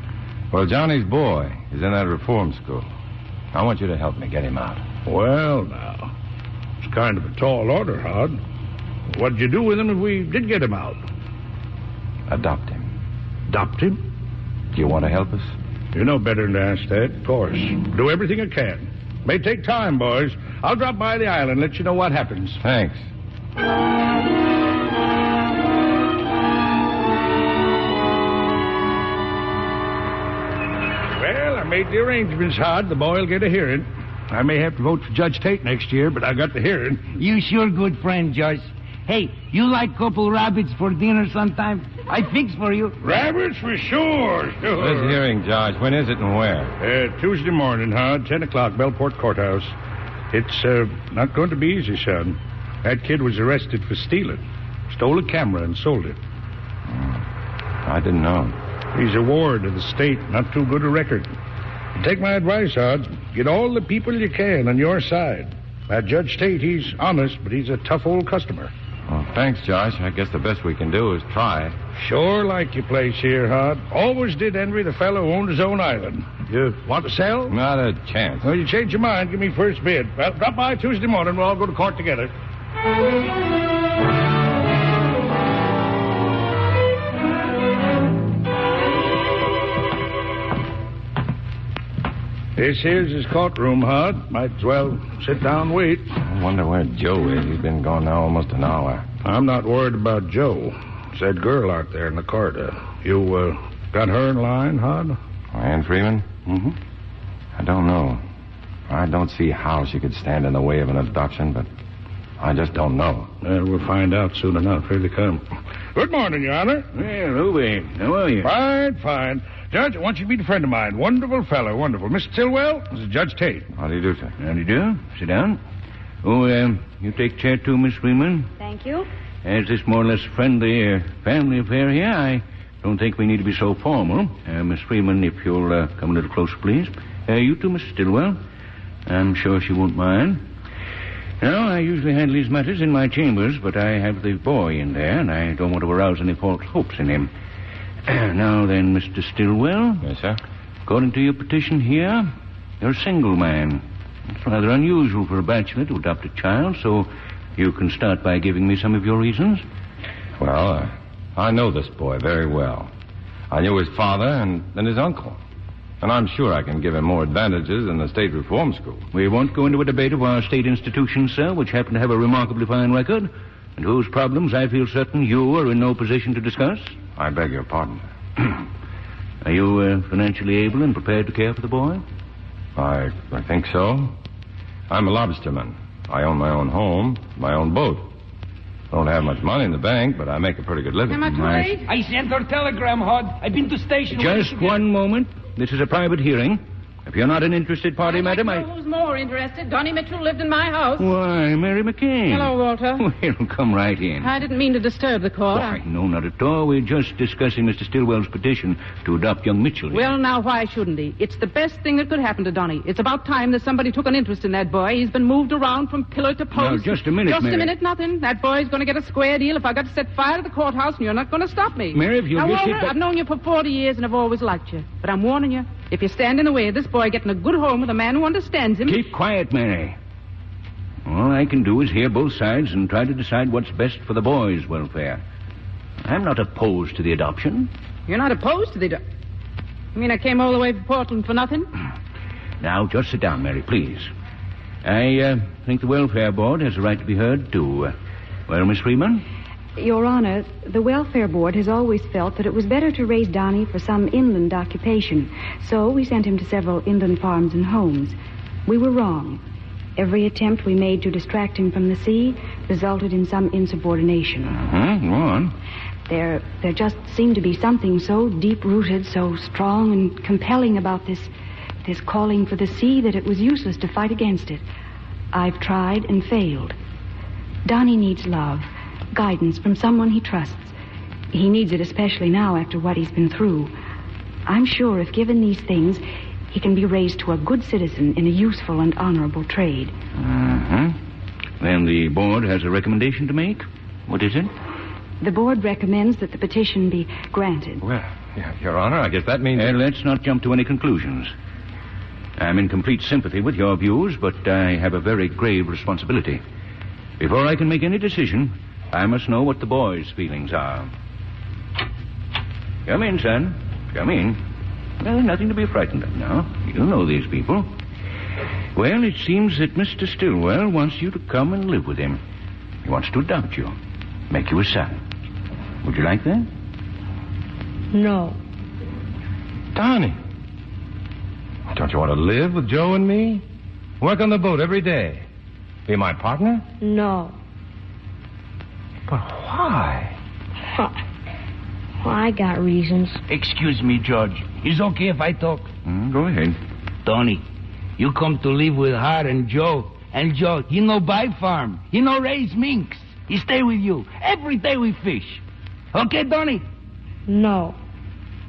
Well, Johnny's boy is in that reform school. I want you to help me get him out.
Well, now. It's kind of a tall order, Hod. What'd you do with him if we did get him out?
Adopt him.
Adopt him?
Do you want to help us?
You know better than to ask that, of course. Do everything I can. May take time, boys. I'll drop by the island and let you know what happens.
Thanks.
Made the arrangements, Hod. The boy will get a hearing. I may have to vote for Judge Tate next year, but I got the hearing.
You sure good friend, Josh. Hey, you like couple rabbits for dinner sometime? I fix for you.
Rabbits for sure, sure.
This hearing, Josh, when is it and where?
Uh, Tuesday morning, Hod, 10 o'clock, Bellport Courthouse. It's uh, not going to be easy, son. That kid was arrested for stealing. Stole a camera and sold it.
I didn't know.
He's a ward of the state, not too good a record. Take my advice, Hod. Get all the people you can on your side. That Judge Tate, he's honest, but he's a tough old customer.
Well, thanks, Josh. I guess the best we can do is try.
Sure like your place here, Hod. Always did envy the fellow who owned his own island. You want to sell?
Not a chance.
Well, you change your mind, give me first bid. Well, drop by Tuesday morning. We'll all go to court together. This here's his courtroom, Hod. Might as well sit down and wait.
I wonder where Joe is. He's been gone now almost an hour.
I'm not worried about Joe. It's that girl out there in the corridor. You, uh, got her in line, Hod?
Ann Freeman?
Mm-hmm.
I don't know. I don't see how she could stand in the way of an abduction, but I just don't know.
Well, we'll find out soon enough. Here they come. Good morning, Your Honor.
Well, Ruby, how are you?
Fine, fine. Judge, I want you to meet a friend of mine. Wonderful fellow, wonderful. Mr. Stillwell, this is Judge Tate.
How do you do, sir?
How do you do? Sit down. Oh, um, you take chair too, Miss Freeman.
Thank you.
As this more or less friendly uh, family affair here, I don't think we need to be so formal. Uh, Miss Freeman, if you'll uh, come a little closer, please. Uh, you too, Mr. Stillwell. I'm sure she won't mind. Now, I usually handle these matters in my chambers, but I have the boy in there, and I don't want to arouse any false hopes in him. *clears throat* now then, Mr. Stillwell.
Yes, sir?
According to your petition here, you're a single man. It's rather unusual for a bachelor to adopt a child, so you can start by giving me some of your reasons.
Well, uh, I know this boy very well. I knew his father and then his uncle. And I'm sure I can give him more advantages than the state reform school.
We won't go into a debate of our state institutions, sir, which happen to have a remarkably fine record, and whose problems I feel certain you are in no position to discuss.
I beg your pardon. *clears throat*
Are you uh, financially able and prepared to care for the boy?
I, I think so. I'm a lobsterman. I own my own home, my own boat. Don't have much money in the bank, but I make a pretty good living.
Am I too
Nice.
late?
I sent her telegram, Hod. I've been to station.
Just one moment. This is a private hearing. If you're not an interested party,
like
madam, I.
who's more interested. Donnie Mitchell lived in my house.
Why, Mary McKay.
Hello, Walter. *laughs*
Well, come right in.
I didn't mean to disturb the court.
Why, no, not at all. We're just discussing Mr. Stillwell's petition to adopt young Mitchell. here.
Well, now, why shouldn't he? It's the best thing that could happen to Donnie. It's about time that somebody took an interest in that boy. He's been moved around from pillar to
Now,
post.
just a minute,
Just
Mary.
a minute, nothing. That boy's going to get a square deal if I got to set fire to the courthouse, and you're not going to stop me.
Mary, if you'll
now, Walter,
sit back-
I've known you for 40 years, and I've always liked you. But I'm warning you, If you stand in the way of this boy getting a good home with a man who understands him.
Keep quiet, Mary. All I can do is hear both sides and try to decide what's best for the boy's welfare. I'm not opposed to the adoption.
You're not opposed to the. Do- you mean I came all the way from Portland for nothing? *clears throat*
Now, just sit down, Mary, please. I uh, think the Welfare Board has a right to be heard, too. Well, Miss Freeman?
Your Honor, the Welfare Board has always felt that it was better to raise Donnie for some inland occupation. So we sent him to several inland farms and homes. We were wrong. Every attempt we made to distract him from the sea resulted in some insubordination.
Huh? Go on.
There, there just seemed to be something so deep-rooted, so strong and compelling about this, this calling for the sea that it was useless to fight against it. I've tried and failed. Donnie needs love, guidance from someone he trusts. He needs it especially now after what he's been through. I'm sure if given these things, he can be raised to a good citizen in a useful and honorable trade.
Uh-huh. Then the board has a recommendation to make? What is it?
The board recommends that the petition be granted.
Well, yeah, Your Honor, I guess that means.
Uh, let's not jump to any conclusions. I'm in complete sympathy with your views, but I have a very grave responsibility. Before I can make any decision, I must know what the boy's feelings are. Come in, son. Come in. Well, nothing to be frightened of now. You know these people. Well, it seems that Mr. Stillwell wants you to come and live with him. He wants to adopt you, make you a son. Would you like that?
No.
Donnie. Don't you want to live with Joe and me? Work on the boat every day. Be my partner?
No.
But why?
Well, I got reasons.
Excuse me, George. Is okay if I talk?
Mm, go ahead.
Tony, you come to live with her and Joe. And Joe, he no buy farm. He no raise minks. He stay with you. Every day we fish. Okay, Donnie?
No.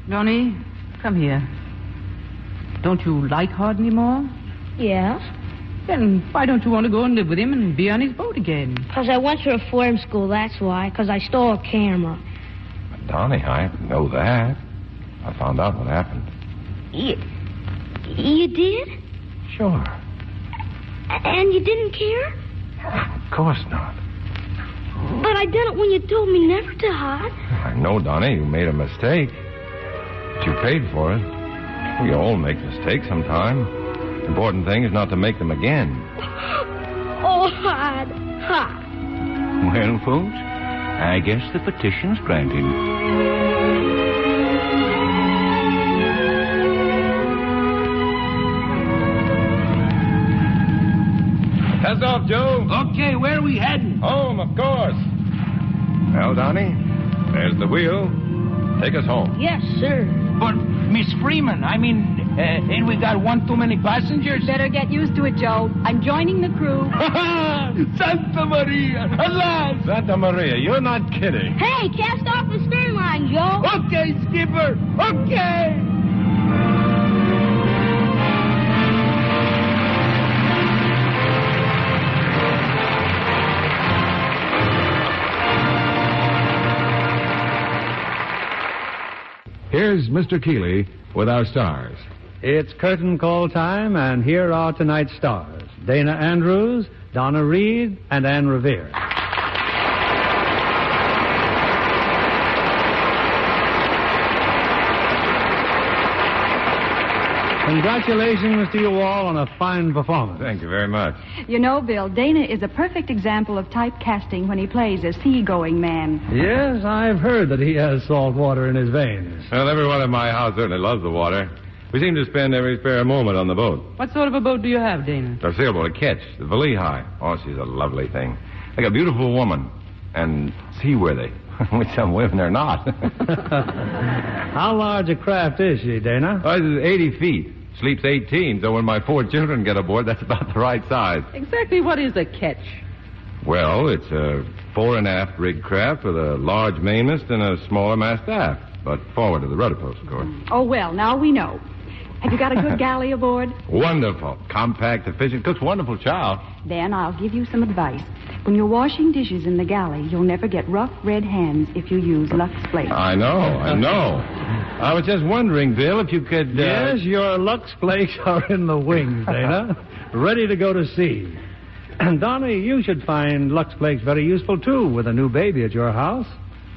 Donnie, come here. Don't you like Hod anymore?
Yes?
Then why don't you want to go and live with him and be on his boat again?
Because I went to reform school, that's why. Because I stole a camera.
Donnie, I know that. I found out what happened.
You, you did?
Sure.
And you didn't care?
Of course not.
But I did it when you told me never to, Hod.
I know, Donnie, you made a mistake. But you paid for it. We all make mistakes sometime. The important thing is not to make them again. *gasps*
Oh, Hod. Hod.
Well, folks, I guess the petition's granted.
Test off, Joe.
Okay, where are we heading?
Home, of course. Well, Donnie, there's the wheel. Take us home.
Yes, sir.
But, Miss Freeman, I mean, uh, ain't we got one too many passengers?
Better get used to it, Joe. I'm joining the crew. *laughs*
Santa Maria! Alas!
Santa Maria, you're not kidding.
Hey, cast off the stern line, Joe.
Okay, skipper. Okay.
Here's Mr. Keighley with our stars.
It's curtain call time, and here are tonight's stars Dana Andrews, Donna Reed, and Anne Revere. Congratulations, to you all on a fine performance.
Thank you very much.
You know, Bill, Dana is a perfect example of typecasting when he plays a seagoing man.
Yes, I've heard that he has salt water in his veins.
Well, everyone in my house certainly loves the water. We seem to spend every spare moment on the boat.
What sort of a boat do you have, Dana?
A sailboat, a ketch, the Valihai. Oh, she's a lovely thing. Like a beautiful woman. And seaworthy. *laughs* With some women are not. *laughs*
How large a craft is she, Dana?
Oh, this is 80 feet. Sleeps 18, so when my four children get aboard, that's about the right size.
Exactly what is a ketch?
Well, it's a fore and aft rig craft with a large mainmast and a smaller mast aft, but forward of the rudder post, of course.
Oh, well, now we know. Have you got a good galley aboard? *laughs*
Wonderful. Compact, efficient, cooks wonderful chow.
Then I'll give you some advice. When you're washing dishes in the galley, you'll never get rough red hands if you use Lux Flakes.
I know, I know. I was just wondering, Bill, if you could. Uh...
Yes, your Lux Flakes *laughs* are in the wings, Dana. ready to go to sea. And *clears throat* Donna, you should find Lux Flakes very useful, too, with a new baby at your house.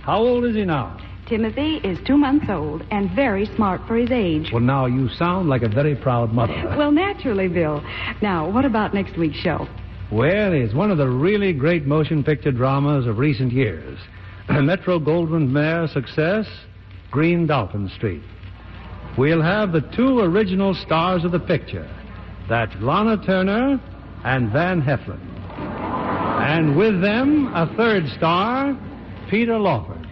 How old is he now?
Timothy is two months old and very smart for his age.
Well, now you sound like a very proud mother.
Well, naturally, Bill. Now, what about next week's show?
Well, it's one of the really great motion picture dramas of recent years. A *clears throat* Metro Goldwyn Mayer success, Green Dolphin Street. We'll have the two original stars of the picture. That's Lana Turner and Van Heflin. And with them, a third star, Peter Lawford.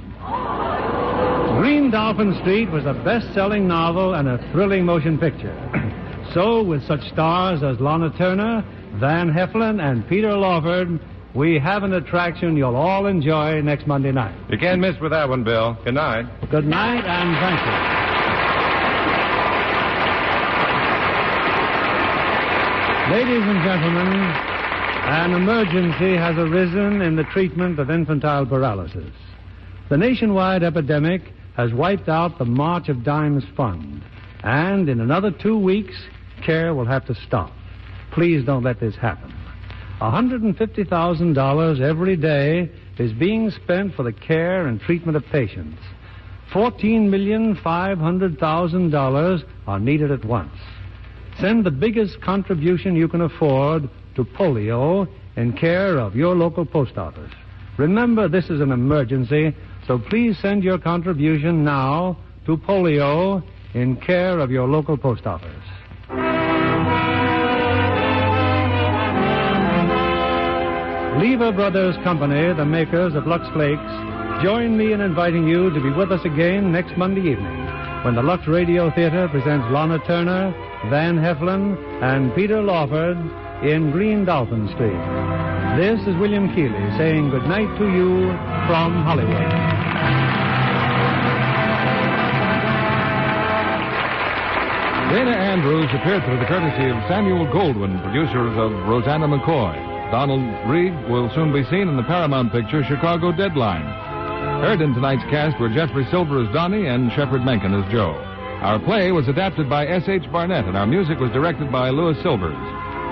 Green Dolphin Street was a best-selling novel and a thrilling motion picture. *coughs* so, with such stars as Lana Turner, Van Heflin, and Peter Lawford, we have an attraction you'll all enjoy next Monday night.
You can't miss with that one, Bill. Good night.
Good night, and thank you. Ladies and gentlemen, an emergency has arisen in the treatment of infantile paralysis. The nationwide epidemic has wiped out the March of Dimes Fund. And in another two weeks, care will have to stop. Please don't let this happen. $150,000 every day is being spent for the care and treatment of patients. $14,500,000 are needed at once. Send the biggest contribution you can afford to polio in care of your local post office. Remember, this is an emergency so please send your contribution now to polio in care of your local post office. Lever Brothers Company, the makers of Lux Flakes, join me in inviting you to be with us again next Monday evening when the Lux Radio Theater presents Lana Turner, Van Heflin, and Peter Lawford in Green Dolphin Street. This is William Keighley saying good night to you from Hollywood.
Dana Andrews appeared through the courtesy of Samuel Goldwyn, producers of Roseanna McCoy. Donna Reed will soon be seen in the Paramount picture Chicago Deadline. Heard in tonight's cast were Jeffrey Silver as Donnie and Shepard Menken as Joe. Our play was adapted by S.H. Barnett, and our music was directed by Louis Silvers.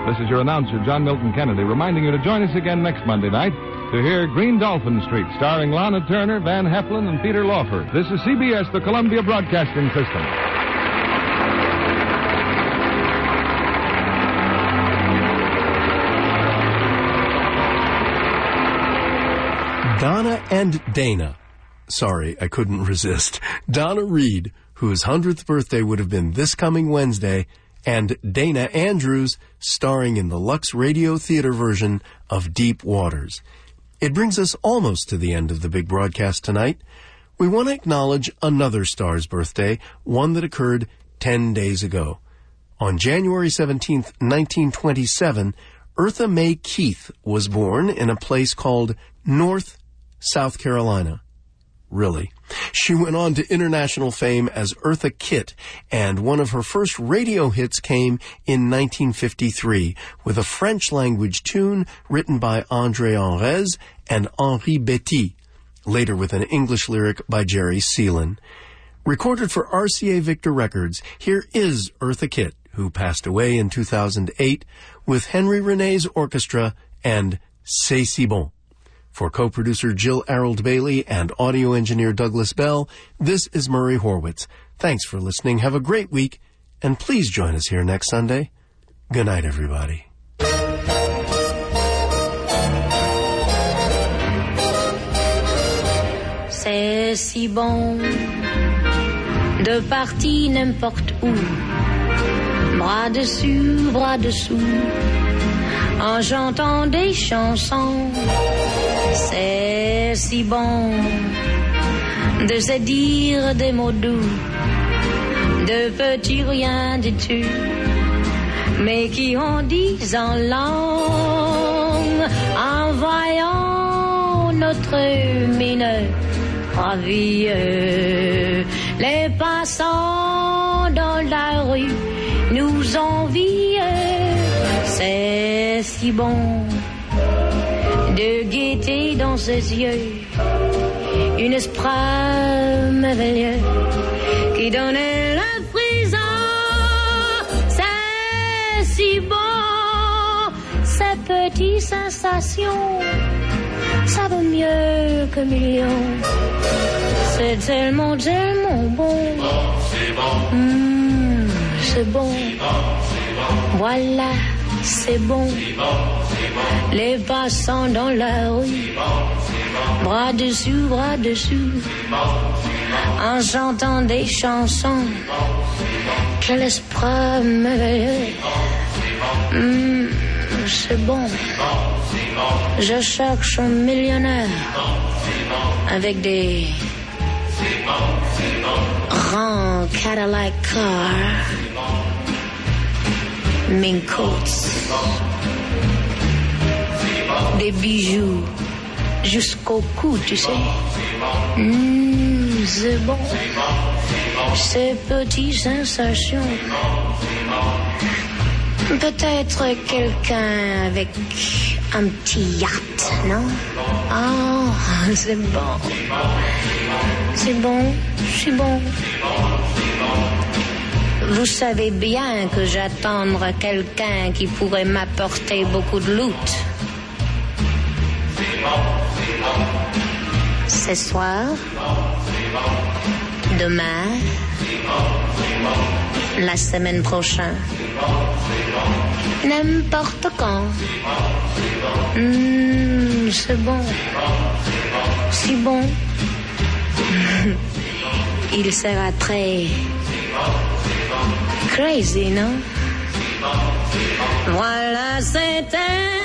This is your announcer, John Milton Kennedy, reminding you to join us again next Monday night to hear Green Dolphin Street, starring Lana Turner, Van Heflin, and Peter Lawford. This is CBS, the Columbia Broadcasting System.
Donna and Dana. Sorry, I couldn't resist. Donna Reed, whose 100th birthday would have been this coming Wednesday, and Dana Andrews, starring in the Lux Radio Theater version of Deep Waters. It brings us almost to the end of the big broadcast tonight. We want to acknowledge another star's birthday, one that occurred 10 days ago. On January 17, 1927, Eartha Mae Keith was born in a place called North, South Carolina. Really. She went on to international fame as Eartha Kitt, and one of her first radio hits came in 1953 with a French language tune written by André Hornez and Henri Betti, later with an English lyric by Jerry Seelen. Recorded for RCA Victor Records, here is Eartha Kitt, who passed away in 2008, with Henri René's orchestra and C'est si bon. For co-producer Jill Arold Bailey and audio engineer Douglas Bell, this is Murray Horwitz. Thanks for listening. Have a great week, and please join us here next Sunday. Good night, everybody.
C'est si bon de partir n'importe où, bras dessus, bras dessous, en chantant des chansons. C'est si bon de se dire des mots doux, de petits rien du tout, mais qui en disent en langue, en voyant notre mine ravie. Les passants dans la rue nous envie. C'est si bon de gaieté dans ses yeux, une esprit merveilleux qui donnait la prison. C'est si bon, ces petites sensations, ça vaut mieux que millions. C'est tellement, tellement bon. Mmh, c'est bon. Voilà, c'est bon. Les passants dans la rue, bras dessus, bras dessus, en chantant des chansons. Quel esprit merveilleux. Mmh, c'est bon. Je cherche un millionnaire avec des grands Cadillac cars, mink coats, des bijoux jusqu'au cou, tu sais. Mmh, c'est bon. Ces petites sensations. Peut-être quelqu'un avec un petit yacht, non? Oh, *laughs* c'est bon. C'est bon, c'est bon. Vous savez bien que j'attendre quelqu'un qui pourrait m'apporter beaucoup de loot. Ce soir, demain, la semaine prochaine, n'importe quand. Mmh, c'est bon. Si bon. *laughs* Il sera très crazy, non? Voilà, un